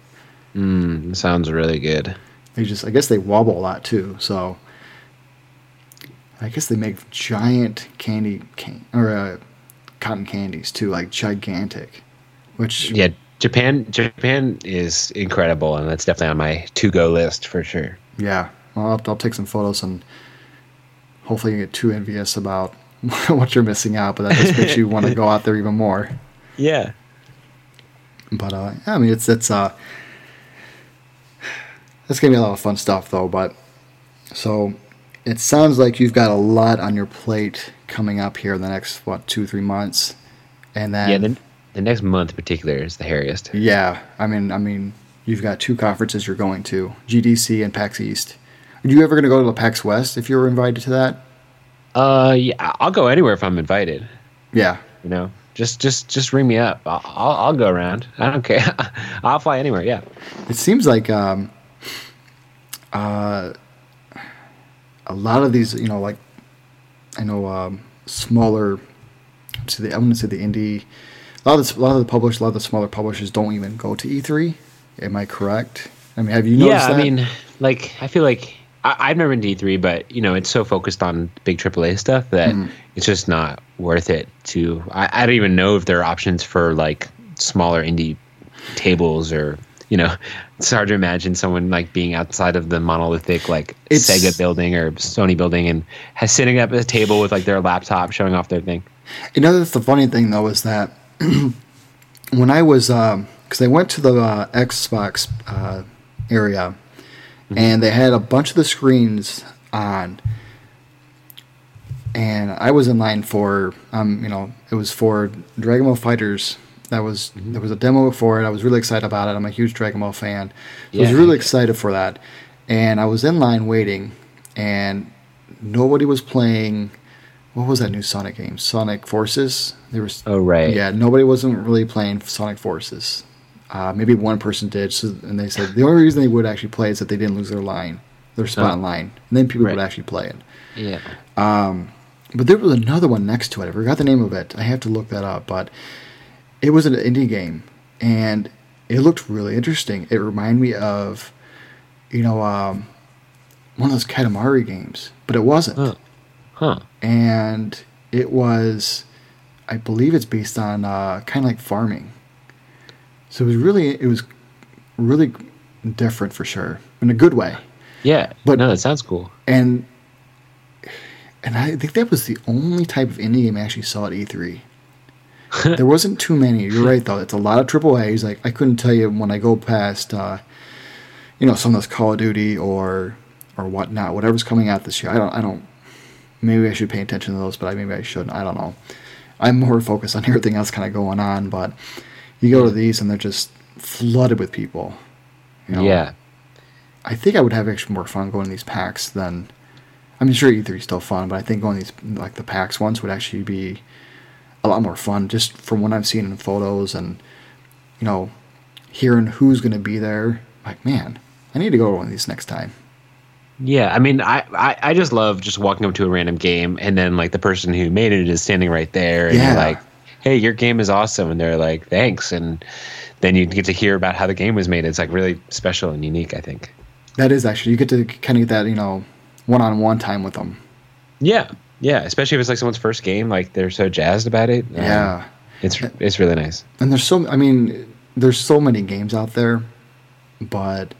Mm, sounds really good. They just I guess they wobble a lot too so. I guess they make giant candy can or uh, cotton candies too like gigantic, which Yeah, Japan. Japan is incredible, and that's definitely on my to-go list for sure. Yeah, I'll, I'll take some photos and hopefully you get too envious about what you're missing out, but that just makes you want to go out there even more. Yeah. But uh, I mean, it's it's uh, it's gonna be a lot of fun stuff though. But so it sounds like you've got a lot on your plate coming up here in the next what two three months, and then yeah. The, the next month in particular is the hairiest. yeah, I mean, I mean, you've got two conferences you're going to, GDC and PAX East. Are you ever going to go to PAX West if you were invited to that? Uh, yeah. I'll go anywhere if I'm invited. Yeah, You know, just just just ring me up. I'll I'll, I'll go around. I don't care. I'll fly anywhere. Yeah. it seems like um, uh, a lot of these, you know, like I know um, smaller. To the, I want to say the indie. A lot of the, a lot of the publishers, a lot of the smaller publishers don't even go to E3. Am I correct? I mean, have you noticed yeah, that? I mean, like I feel like I, I've never been to E3, but you know, it's so focused on big AAA stuff that Hmm. it's just not worth it. To I, I don't even know if there are options for like smaller indie tables or you know, it's hard to imagine someone like being outside of the monolithic like It's- Sega building or Sony building and has sitting up at a table with like their laptop showing off their thing. You know, that's the funny thing though is that when I was, because I went to the uh, Xbox uh, area, and they had a bunch of the screens on, and I was in line for, um, you know, it was for Dragon Ball FighterZ. That was there was a demo for it. I was really excited about it. I'm a huge Dragon Ball fan. So I was really excited for that, and I was in line waiting, and nobody was playing. What was that new Sonic game? Sonic Forces. There was Oh right. yeah, nobody wasn't really playing Sonic Forces. Uh, maybe one person did, so, and they said the only reason they would actually play is that they didn't lose their line, their spot Oh. in line, and then people Right. would actually play it. Yeah. But there was another one next to it. I forgot the name of it. I have to look that up, but it was an indie game, and it looked really interesting. It reminded me of, you know, um, one of those Katamari games, but it wasn't. Huh. Huh. and it was i believe it's based on uh, kind of like farming so it was really it was really different for sure in a good way Yeah. But- no, that sounds cool. and and i think that was the only type of indie game i actually saw at e3 there wasn't too many you're right though it's a lot of triple a's like i couldn't tell you when i go past uh, you know some of those call of duty or or whatnot whatever's coming out this year i don't i don't maybe I should pay attention to those, but I maybe I shouldn't. I don't know. I'm more focused on everything else kind of going on, but you go to these and they're just flooded with people. You know? Yeah. I think I would have actually more fun going to these PAX than. I mean, sure, E3 is still fun, but I think going to these like the PAX ones would actually be a lot more fun, just from what I've seen in photos and you know, hearing who's going to be there. like, man, I need to go to one of these next time. Yeah, I mean, I, I, I just love just walking up to a random game and then like the person who made it is standing right there and Yeah. you're like, hey, your game is awesome, and they're like, thanks, and then you get to hear about how the game was made. It's like really special and unique. I think. That is actually you get to kind of get that you know one-on-one time with them. Yeah, yeah, especially if it's like someone's first game, like they're so jazzed about it. Um, Yeah, it's it's really nice. and there's so I mean there's so many games out there, but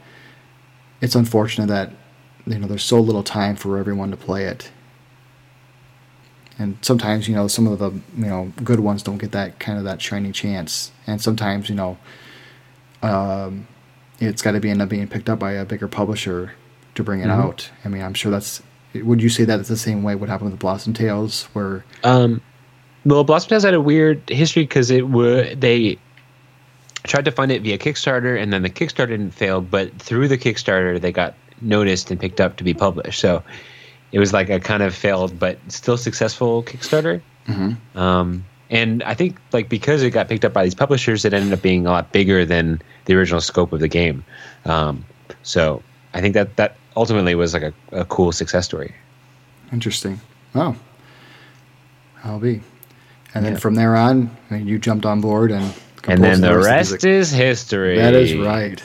it's unfortunate that you know there's so little time for everyone to play it. And sometimes you know some of the you know good ones don't get that kind of that shiny chance, and sometimes you know um, it's got to be end up being picked up by a bigger publisher to bring it Mhm. out. I mean, I'm sure that's. Would you say that it's the same way what happened with Blossom Tales, where Um, well, Blossom Tales had a weird history because it would they tried to fund it via Kickstarter, and then the Kickstarter didn't fail, but through the Kickstarter they got noticed and picked up to be published. So it was like a kind of failed but still successful Kickstarter. Um, and I think like because it got picked up by these publishers, it ended up being a lot bigger than the original scope of the game. Um, so I think that that ultimately was like a, a cool success story. Interesting. Oh, I'll be. And then Yeah. from there on, you jumped on board and. And then the rest is history. That is right.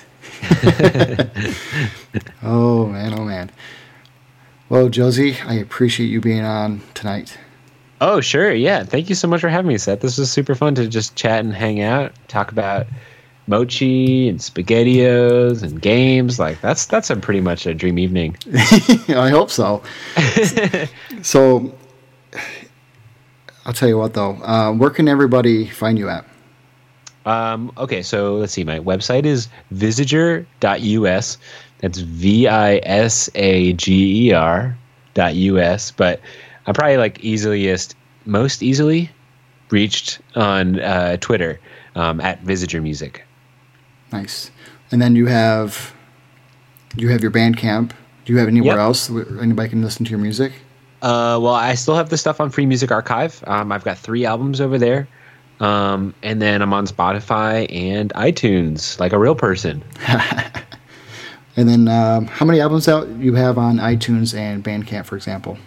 oh man, oh man. Well, Josie, I appreciate you being on tonight. Oh, sure. Yeah. Thank you so much for having me, Seth. This was super fun to just chat and hang out, talk about mochi and spaghettios and games. Like that's that's a pretty much a dream evening. I hope so. so, I'll tell you what though. Uh, where can everybody find you at? Um, okay, so let's see. My website is visager.us. That's V I S A G E R dot US. But I'm probably like easiest, most easily reached on uh, Twitter um, at Visager Music. Nice. And then you have you have your Bandcamp. Do you have anywhere Yep. else where anybody can listen to your music? Uh, well, I still have the stuff on Free Music Archive. Um, I've got three albums over there. Um, and then I'm on Spotify and iTunes like a real person. And then um, how many albums out you have on iTunes and Bandcamp, for example?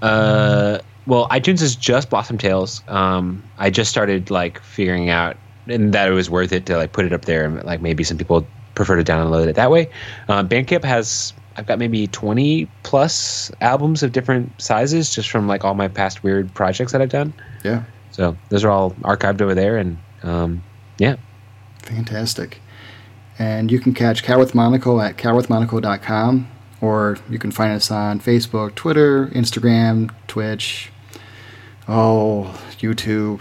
Uh, well, iTunes is just Blossom Tales. Um, I just started like figuring out and that it was worth it to like put it up there. and Like maybe some people prefer to download it that way. Uh, Bandcamp has I've got maybe 20 plus albums of different sizes just from like all my past weird projects that I've done. Yeah, So those are all archived over there, and um, yeah. fantastic. And you can catch Cat with Monocle at catwithmonocle.com, or you can find us on Facebook, Twitter, Instagram, Twitch, oh, YouTube,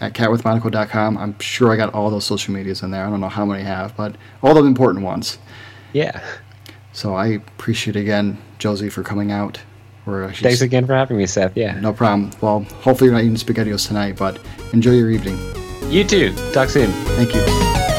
at catwithmonocle.com. I'm sure I got all those social medias in there. I don't know how many I have, but all the important ones. Yeah. So I appreciate again, Josie, for coming out. Thanks again for having me, Seth. Yeah. No problem. Well, hopefully you're not eating SpaghettiOs tonight, but enjoy your evening. You too. Talk soon. Thank you.